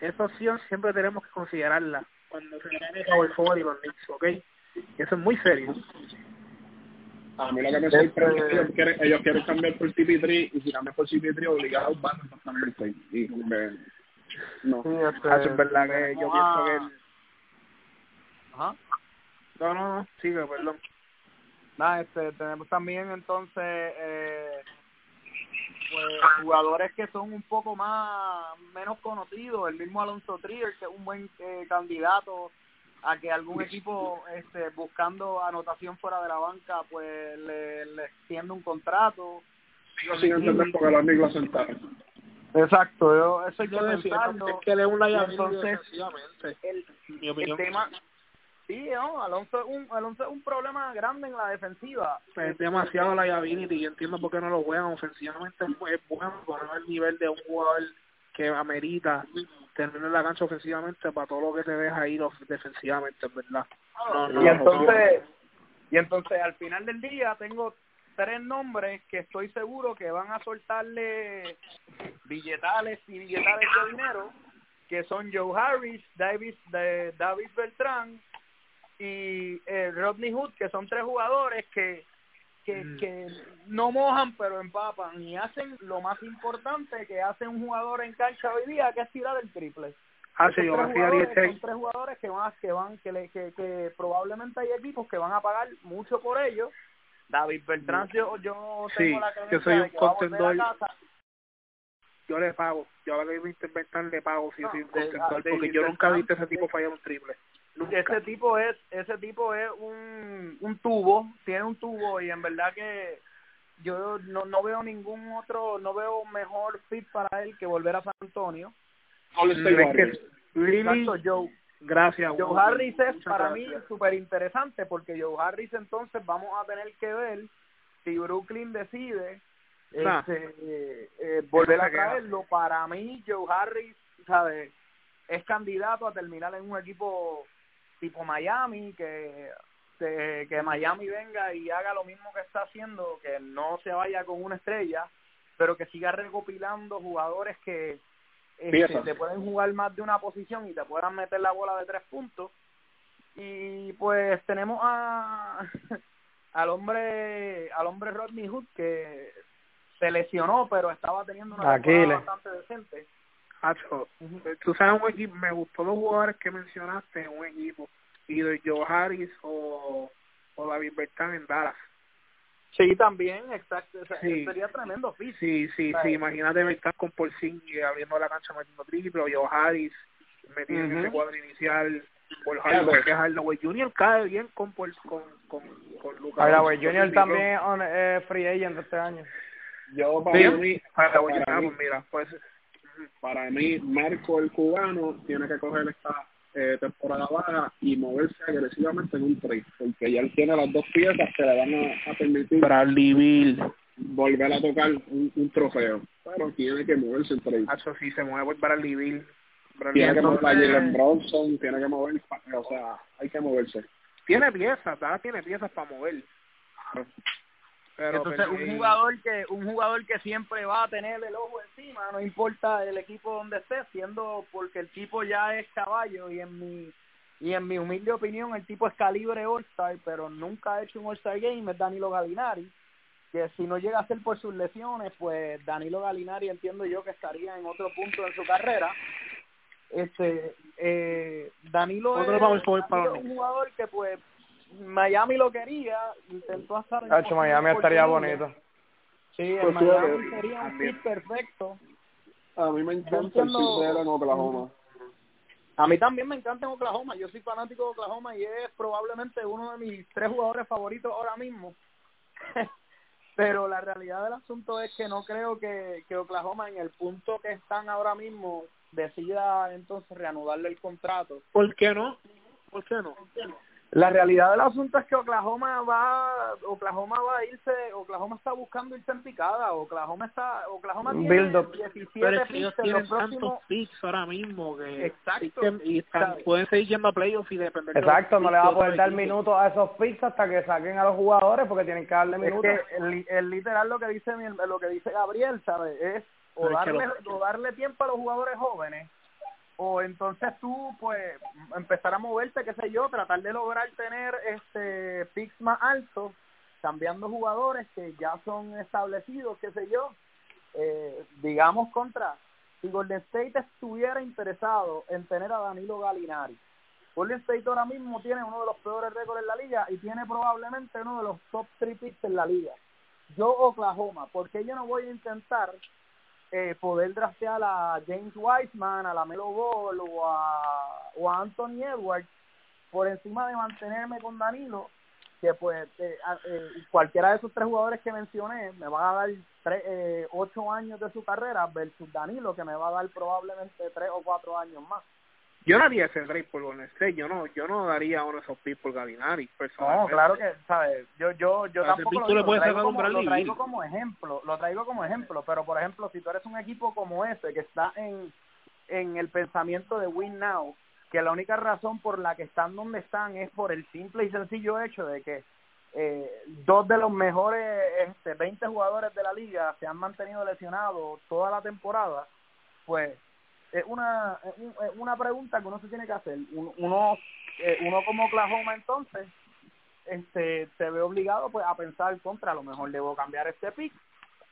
Esa opción siempre tenemos que considerarla cuando se gane el power forward y los Knicks, ¿ok? Eso es muy serio. A mí lo que me sorprende es que ellos quieren, ellos quieren cambiar por CP3 y si cambian por CP3 obligados van a pasar el. Y me- no. Ah, eso es verdad que yo pienso que... el- Ajá. No, no, no, sigue, perdón. Nada, este, tenemos también entonces eh, pues, jugadores que son un poco más menos conocidos, el mismo Alonso Trier, que es un buen eh, candidato a que algún equipo este, buscando anotación fuera de la banca pues le, le extienda un contrato. Sigo sin entender porque los lo sentaron. Exacto, yo, eso hay que Yo pensarlo. es que él es un Entonces, el, Mi el opinión. tema sí no Alonso es un Alonso es un problema grande en la defensiva. Es demasiado liability y entiendo por qué no lo juegan. Ofensivamente es bu- es bueno no al nivel de un jugador que amerita tener en la cancha ofensivamente para todo lo que te deja of- defensivamente verdad. No, no, y no, entonces y entonces al final del día tengo tres nombres que estoy seguro que van a soltarle billetales y billetales de dinero que son Joe Harris, Davis de David Beltrán y eh, Rodney Hood que son tres jugadores que que, Mm. que no mojan pero empapan y hacen lo más importante que hace un jugador en cancha hoy día que es tirar el triple Ah, sí, yo tres hacía jugadores 16. son tres jugadores que van que van que, le, que, que probablemente hay equipos que van a pagar mucho por ellos David Beltrán yo, yo Sí, tengo la yo creencia soy de un que va a contendor. casa. Yo le pago. Yo a la a intentar le pago si No, soy un de- contendor, de- porque de- yo nunca he de- visto ese tipo fallar un triple. Nunca. ese tipo es ese tipo es un, un tubo tiene un tubo y en verdad que yo no, no veo ningún otro no veo mejor fit para él que volver a San Antonio really, Exacto, Joe gracias. Joe Walter. Harris es Muchas para mí gracias. súper interesante porque Joe Harris entonces vamos a tener que ver si Brooklyn decide Ah. este, eh, eh, volver no a traerlo. Para mí Joe Harris, ¿sabe? es candidato a terminar en un equipo tipo Miami, que, que, que Miami venga y haga lo mismo que está haciendo, que no se vaya con una estrella, pero que siga recopilando jugadores que este, te pueden jugar más de una posición y te puedan meter la bola de tres puntos. Y pues tenemos a al hombre al hombre Rodney Hood que se lesionó, pero estaba teniendo una temporada bastante decente. Hacho, tú sabes un equipo, me gustó los jugadores que mencionaste en un equipo, either Joe Harris o, o David Bertán en Dallas. Sí, también, exacto. o sea, Sí. Sería tremendo físico. Sí, sí, sí, imagínate Bertán con Porzingis abriendo la cancha metiendo triple, o Joe Harris metido en Ujú. ese cuadro inicial, por Claro. Hardaway, Junior cae bien con, con, con, con Lucas. Hardaway Lucas. también es on- es free agent este año. Yo para Sí, mí, Hardaway, pues mira, pues para mí, Marco el cubano tiene que coger esta eh, temporada baja y moverse agresivamente en un trade, porque ya él tiene las dos piezas que le van a, a permitir Bradley volver a tocar un, un trofeo. Pero tiene que moverse en trade. Hacho, sí, se mueve por Bradley Bill. Tiene que mover a no- Jalen Bronson, tiene que mover, o sea, hay que moverse. tiene piezas, Dallas tiene piezas para mover. Pero Entonces, un jugador que un jugador que siempre va a tener el ojo encima, no importa el equipo donde esté, siendo porque el tipo ya es caballo y en mi y en mi humilde opinión el tipo es calibre All-Star, pero nunca ha hecho un All-Star Game, es Danilo Galinari, que si no llega a ser por sus lesiones, pues Danilo Galinari entiendo yo que estaría en otro punto en su carrera. Este eh, Danilo, es un jugador que pues Miami lo quería, intentó estar en Hacho, Miami estaría bonito. Sí, el Pues Miami sí, sería un fit perfecto. A mí me encanta el él en Oklahoma. A mí también me encanta en Oklahoma. Yo soy fanático de Oklahoma y es probablemente uno de mis tres jugadores favoritos ahora mismo. Pero la realidad del asunto es que no creo que, que Oklahoma en el punto que están ahora mismo decida entonces reanudarle el contrato. ¿Por qué no? ¿Por qué no? La realidad del asunto es que Oklahoma va Oklahoma va a irse, Oklahoma está buscando irse en picada, Oklahoma está Oklahoma tiene build-up. 17 Pero es que ellos tienen tantos picks ahora mismo que Exacto. y pueden seguir yendo a playoffs y depender de Exacto, no picks le va de a poder dar minutos a esos picks hasta que saquen a los jugadores porque tienen que darle es minutos. que el, el literal lo que dice mi- lo que dice Gabriel sabes es o es darle o darle tiempo a los jugadores jóvenes o entonces tú pues empezar a moverte qué sé yo tratar de lograr tener este picks más altos cambiando jugadores que ya son establecidos qué sé yo eh, digamos contra si Golden State estuviera interesado en tener a Danilo Galinari Golden State ahora mismo tiene uno de los peores récords en la liga y tiene probablemente uno de los top three picks en la liga. Yo Oklahoma, ¿por qué yo no voy a intentar eh, poder draftear a James Wiseman, a la Melo Ball o a, o Anthony Edwards por encima de mantenerme con Danilo? Que pues eh, eh, cualquiera de esos tres jugadores que mencioné me va a dar tres, eh, ocho años de su carrera versus Danilo que me va a dar probablemente tres o cuatro años más. Yo no haría ese trade por Golden State, yo no, yo no daría uno de esos picks por Galinari, No, claro que, ¿sabes? Yo, yo, yo tampoco lo, lo traigo sacar un como, lo traigo como ejemplo, lo traigo como ejemplo, pero por ejemplo, si tú eres un equipo como ese que está en, en el pensamiento de win now, que la única razón por la que están donde están es por el simple y sencillo hecho de que eh, dos de los mejores este, 20 jugadores de la liga se han mantenido lesionados toda la temporada, pues es una una pregunta que uno se tiene que hacer. Un- Uno, eh, uno como Oklahoma entonces este se ve obligado pues a pensar contra, a lo mejor debo cambiar este pick,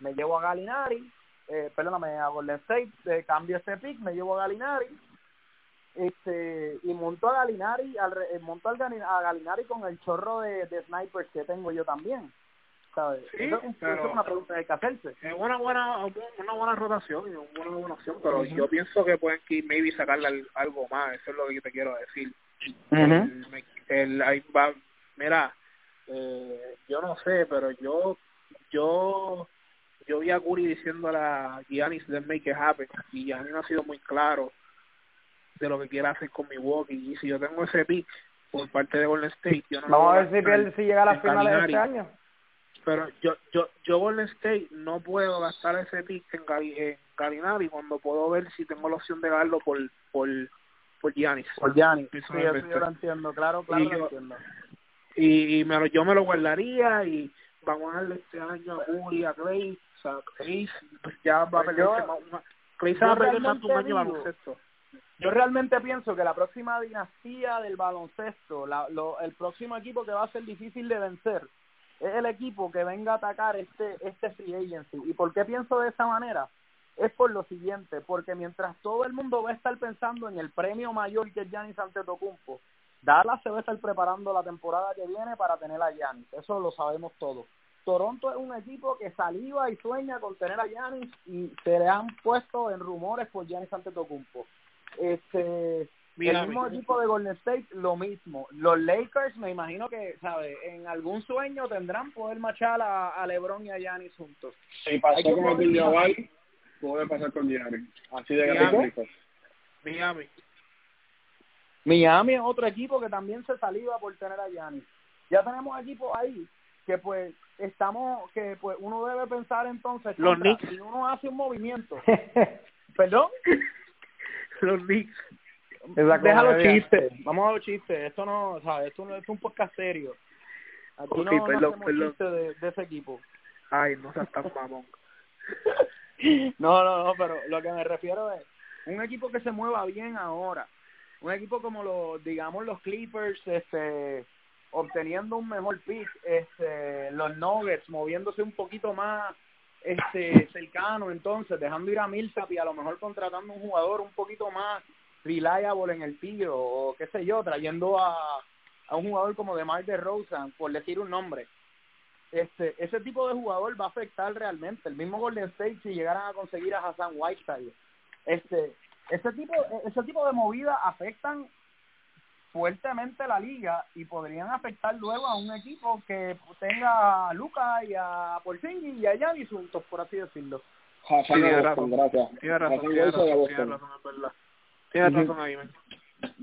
me llevo a Galinari, eh, perdóname, a Golden State, eh, cambio este pick, me llevo a Galinari, este y monto a Galinari, al, eh, monto al Galinari con el chorro de, de snipers que tengo yo también. ¿Sabes? Sí, eso, pero- eso es una pregunta que hay que hacerse. es una buena una buena rotación y una buena, buena opción pero yo pienso que pueden que maybe sacarle al- algo más eso es lo que te quiero decir el, me- el- ahí va, mira eh, yo no sé pero yo yo yo vi a Curry diciéndole a Giannis de make it happen y Giannis no ha sido muy claro de lo que quiere hacer con Milwaukee y si yo tengo ese pick por parte de Golden State yo no Vamos a ver si, pierde, si llega a las finales de este año. Pero yo yo yo Golden State no puedo gastar ese pick en, en Gallinari cuando puedo ver si tengo la opción de darlo por por por Giannis Por Gianni. Sí, eso yo lo entiendo, claro, claro Y lo yo- entiendo. y, y me lo, yo me lo guardaría y vamos a darle este año a Curry, a Clay, o sea, Clay pues ya va a Pues perder más- Clay se va a perder más de un año baloncesto. Yo realmente pienso que la próxima dinastía del baloncesto, la, lo, el próximo equipo que va a ser difícil de vencer, es el equipo que venga a atacar este este free agency. ¿Y por qué pienso de esa manera? Es por lo siguiente, porque mientras todo el mundo va a estar pensando en el premio mayor que es Giannis Antetokounmpo, Dallas se va a estar preparando la temporada que viene para tener a Giannis, eso lo sabemos todos. Toronto es un equipo que saliva y sueña con tener a Giannis y se le han puesto en rumores por Giannis Antetokounmpo. Este, Mira, el mismo mi- equipo de Golden State, lo mismo. Los Lakers, me imagino que, ¿sabe? En algún sueño tendrán poder machar a, a LeBron y a Giannis juntos. Si pasó Hay con Abdul Jabbar, puede pasar con Gianni. Así de Miami. grande. Miami. Miami es otro equipo que también se saliva por tener a Giannis. Ya tenemos equipos ahí que pues estamos, que pues uno debe pensar entonces, Los contra, Knicks. si uno hace un movimiento, perdón, Los Knicks. Deja los chistes, vamos a los chistes, esto no, ¿sabes? Esto no es un podcast serio. Aquí Ok, no, no perdón, hacemos perdón. chistes de, de ese equipo. Ay, no seas tan mamón. No, no, no, pero lo que me refiero es un equipo que se mueva bien ahora. Un equipo como los, digamos, los Clippers, este, obteniendo un mejor pick, este, los Nuggets moviéndose un poquito más este cercano entonces dejando ir a Millsap y a lo mejor contratando un jugador un poquito más reliable en el tiro o qué sé yo trayendo a, a un jugador como DeMar DeRozan por decir un nombre este ese tipo de jugador va a afectar realmente el mismo Golden State si llegaran a conseguir a Hassan Whiteside este ese tipo ese tipo de movidas afectan fuertemente la liga y podrían afectar luego a un equipo que tenga a Luca y a Porzingis y a Giannis juntos por así decirlo Hassan Sí, tienes Boston, razón. gracias. Tienes razón, es verdad. Tienes razón ahí, man.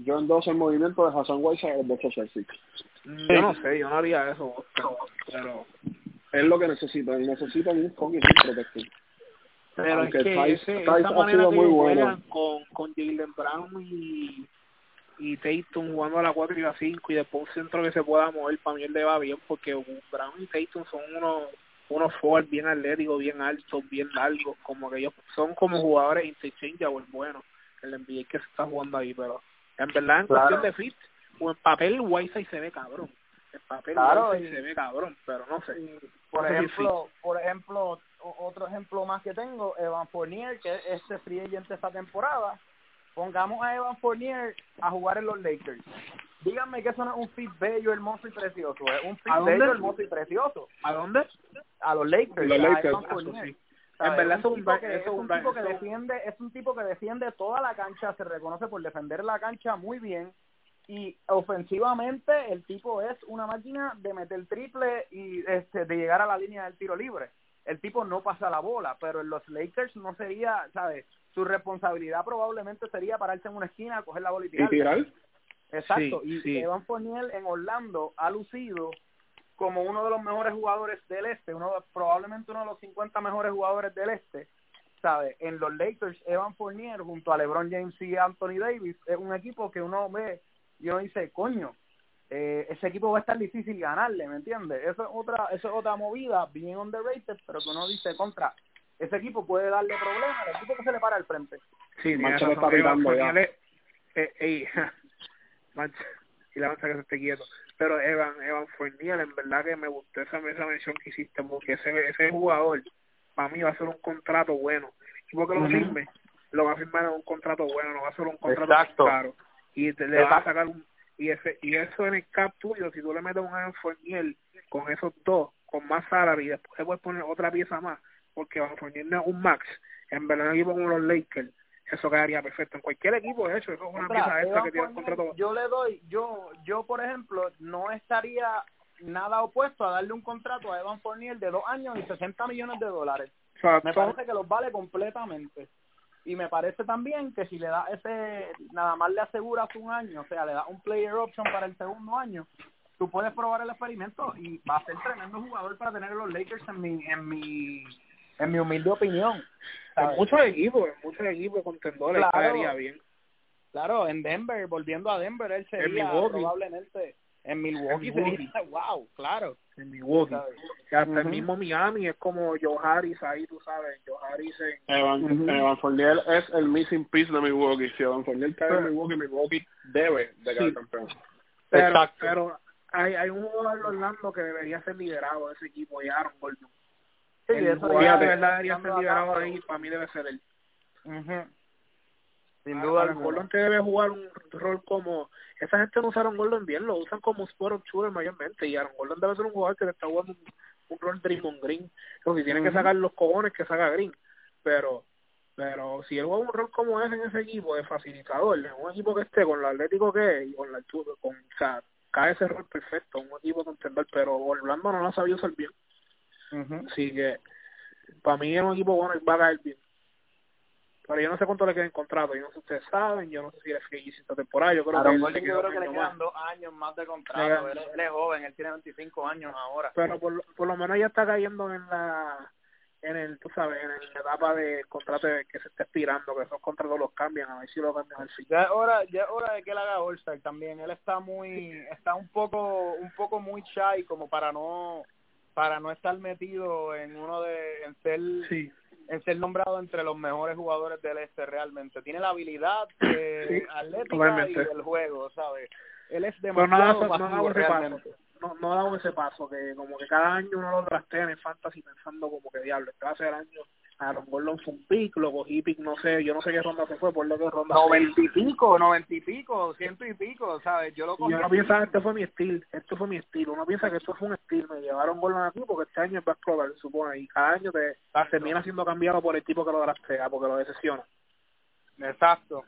Yo endoso el movimiento de Hassan Whiteside a los Boston Celtics. Yo no sé, yo no haría eso, pero, Es lo que necesitan. Necesitan un fucking protector. pero Aunque es que Tice- ese, Tice esa ha manera sido que muy bueno. con, con Jalen Brown y, y Tatum jugando a la 4 y la 5 y después un centro que se pueda mover, para mí él le va bien porque Brown y Tatum son unos unos forward bien atléticos, bien altos, bien largos, como que ellos son como jugadores interchangeables buenos, el NBA que se está jugando ahí, pero en verdad en Claro. cuestión de fit, o en papel Whiteside se ve cabrón, en papel Claro, Whiteside y- se ve cabrón, pero no sé. por No sé si ejemplo por ejemplo otro ejemplo más que tengo Evan Fournier que es este free agent esta temporada pongamos a Evan Fournier a jugar en los Lakers díganme que eso no es un fit bello hermoso y precioso es un fit bello hermoso y precioso ¿A dónde? a los Lakers, Los a Lakers, Evan eso Fournier. ¿Sabes? En verdad es un tipo que, eso es es un un ba- tipo que eso- defiende es un tipo que defiende toda la cancha se reconoce por defender la cancha muy bien y ofensivamente el tipo es una máquina de meter triple y este de llegar a la línea del tiro libre el tipo no pasa la bola pero en los Lakers no sería sabes su responsabilidad probablemente sería pararse en una esquina coger la bola y ¿Y tirar? Exacto, Sí, y sí. Evan Fournier en Orlando ha lucido como uno de los mejores jugadores del este, uno de- probablemente uno de los 50 mejores jugadores del este, ¿sabe? En los Lakers, Evan Fournier junto a LeBron James y Anthony Davis es un equipo que uno ve y uno dice, coño, eh, ese equipo va a estar difícil ganarle, ¿me entiendes? Eso es otra eso es otra movida bien underrated, pero que uno dice, contra, ese equipo puede darle problemas al equipo que se le para al frente. Sí, Mancha lo está. Evan pitando ya. Eh, ey, Mancha, y la mancha que se esté quieto. Pero Evan Evan Fournier en verdad que me gustó esa, esa mención que hiciste porque ese ese jugador para mí va a ser un contrato bueno. Y porque lo firme lo va a firmar en un contrato bueno no va a ser un contrato Exacto. caro. Y te, le va a sacar un y ese y eso en el cap tuyo si tú le metes un Evan Fournier con esos dos con más salary y después le puedes poner otra pieza más porque Evan Fournier no es un max en verdad un equipo como los Lakers eso quedaría perfecto en cualquier equipo de hecho eso es una Contra, pieza extra que tiene contrato Yo le doy, yo, yo por ejemplo, no estaría nada opuesto a darle un contrato a Evan Fournier de dos años y 60 millones de dólares. Exacto. Me parece que los vale completamente. Y me parece también que si le da ese, nada más le aseguras un año, o sea, le das un player option para el segundo año, tú puedes probar el experimento y va a ser tremendo jugador para tener a los Lakers en mi, en mi, en mi humilde opinión. en ¿sabes? muchos equipos en muchos equipos contendores Claro. quedaría bien Claro, en Denver, volviendo a Denver, él sería Milwaukee. probablemente en Milwaukee, En Milwaukee. sería, wow, claro. en Milwaukee ¿sabes? que hasta el mismo Miami es como Joe Harris ahí tú sabes Joe Harris en Evan, Ujú. Evan Fournier es el missing piece de Milwaukee. Si Evan Fournier cae en Milwaukee, Milwaukee debe de quedar Sí. campeón. pero, Exacto. pero hay, hay un jugador de Orlando que debería ser liderado de ese equipo y Aaron Gordon Sí, el eso jugador ya de verdad debería ser acá, ahí para mí debe ser él. Sin Aaron duda Aaron alguna. Gordon que debe jugar un rol como esa gente no usa a Aaron Gordon bien lo usan como sport shooter mayormente y Aaron Gordon debe ser un jugador que le está jugando un, un rol Draymond Green. O si tiene que sacar los cojones que saca Green. Pero pero si él juega un rol como ese en ese equipo de facilitador en un equipo que esté con lo atlético que es y con la altura con o sea, cae ese rol perfecto un equipo contender pero Orlando no lo ha sabido usar bien Así que para mí es un equipo bueno y va a caer bien pero yo no sé cuánto le queda en contrato yo no sé si ustedes saben yo no sé si es free agency esta temporada yo creo Aaron que Gordon le yo creo que quedan más. dos años más de contrato. Él, él es joven, él tiene 25 años ahora. pero por, lo- por lo menos ya está cayendo en la en el tú sabes en la etapa de contrato que se está expirando que esos contratos los cambian a ver si lo cambian al fin Ya es hora, ya es hora de que él haga All-Star también. Él está muy, está un poco, un poco muy shy como para no, para no estar metido en uno de, en ser, sí en ser nombrado entre los mejores jugadores del este realmente. Tiene la habilidad eh, Sí, atlética totalmente. y el juego, ¿sabes? Él es pero demasiado no ha pasivo paso no, no dado ese paso que como que cada año uno lo trastea en el fantasy pensando como que diablo este va a ser el año Aaron Gordon fue un pick lo cogí pick no sé yo no sé qué ronda se fue por lo que ronda fue. Noventa y pico, noventa y pico, ciento y pico, ¿sabes? Yo lo Y cogí. uno piensa, este fue mi estilo, esto fue mi estilo. Uno piensa que esto fue un estilo. Me llevaron Gordon aquí porque este año es back se supone. Y cada año te termina siendo cambiado por el tipo que lo draftea, porque lo decepciona. Exacto.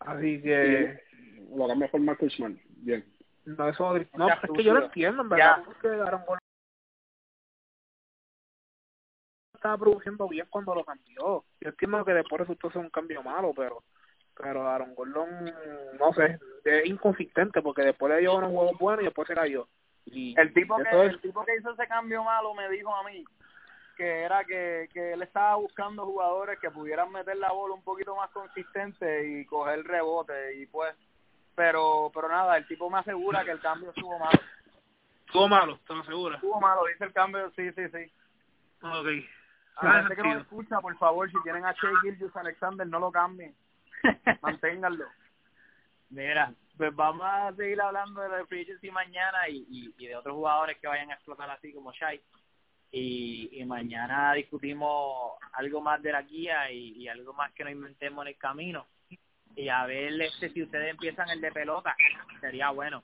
Así que, Lo cambia por Marcus. Bien. no, eso, no, es que yo lo entiendo, en verdad. Ya. Porque Aaron estaba produciendo bien cuando lo cambió. Yo entiendo que después resultó ser un cambio malo, pero pero Aaron Gordon, no sé, es inconsistente porque después le dio unos juegos buenos y después se cayó. Y El tipo que es- el tipo que hizo ese cambio malo me dijo a mí que era que, que él estaba buscando jugadores que pudieran meter la bola un poquito más consistente y coger rebote y pues pero pero nada el tipo me asegura que el cambio estuvo malo estuvo malo, ¿estás segura? estuvo malo dice el cambio sí sí sí Ok. A la gente que no escucha por favor si tienen a Shea Gilgeous Alexander no lo cambien manténganlo Mira, pues vamos a seguir hablando de la free mañana y, y, y de otros jugadores que vayan a explotar así como Shai. Y, y mañana discutimos algo más de la guía y, y algo más que nos inventemos en el camino. Y a ver este si ustedes empiezan el de pelota, sería bueno.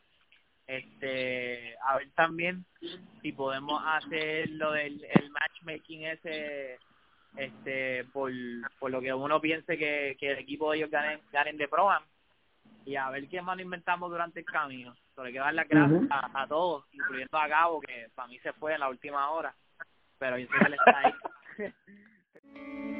Este, a ver también si podemos hacer lo del el matchmaking ese este por, por lo que uno piense que, que el equipo de ellos ganen, ganen de pro Am y a ver qué más nos inventamos durante el camino. Hay que dar las gracias a, a todos, incluyendo a Gabo, que para mí se fue en la última hora, pero yo sé que él está ahí.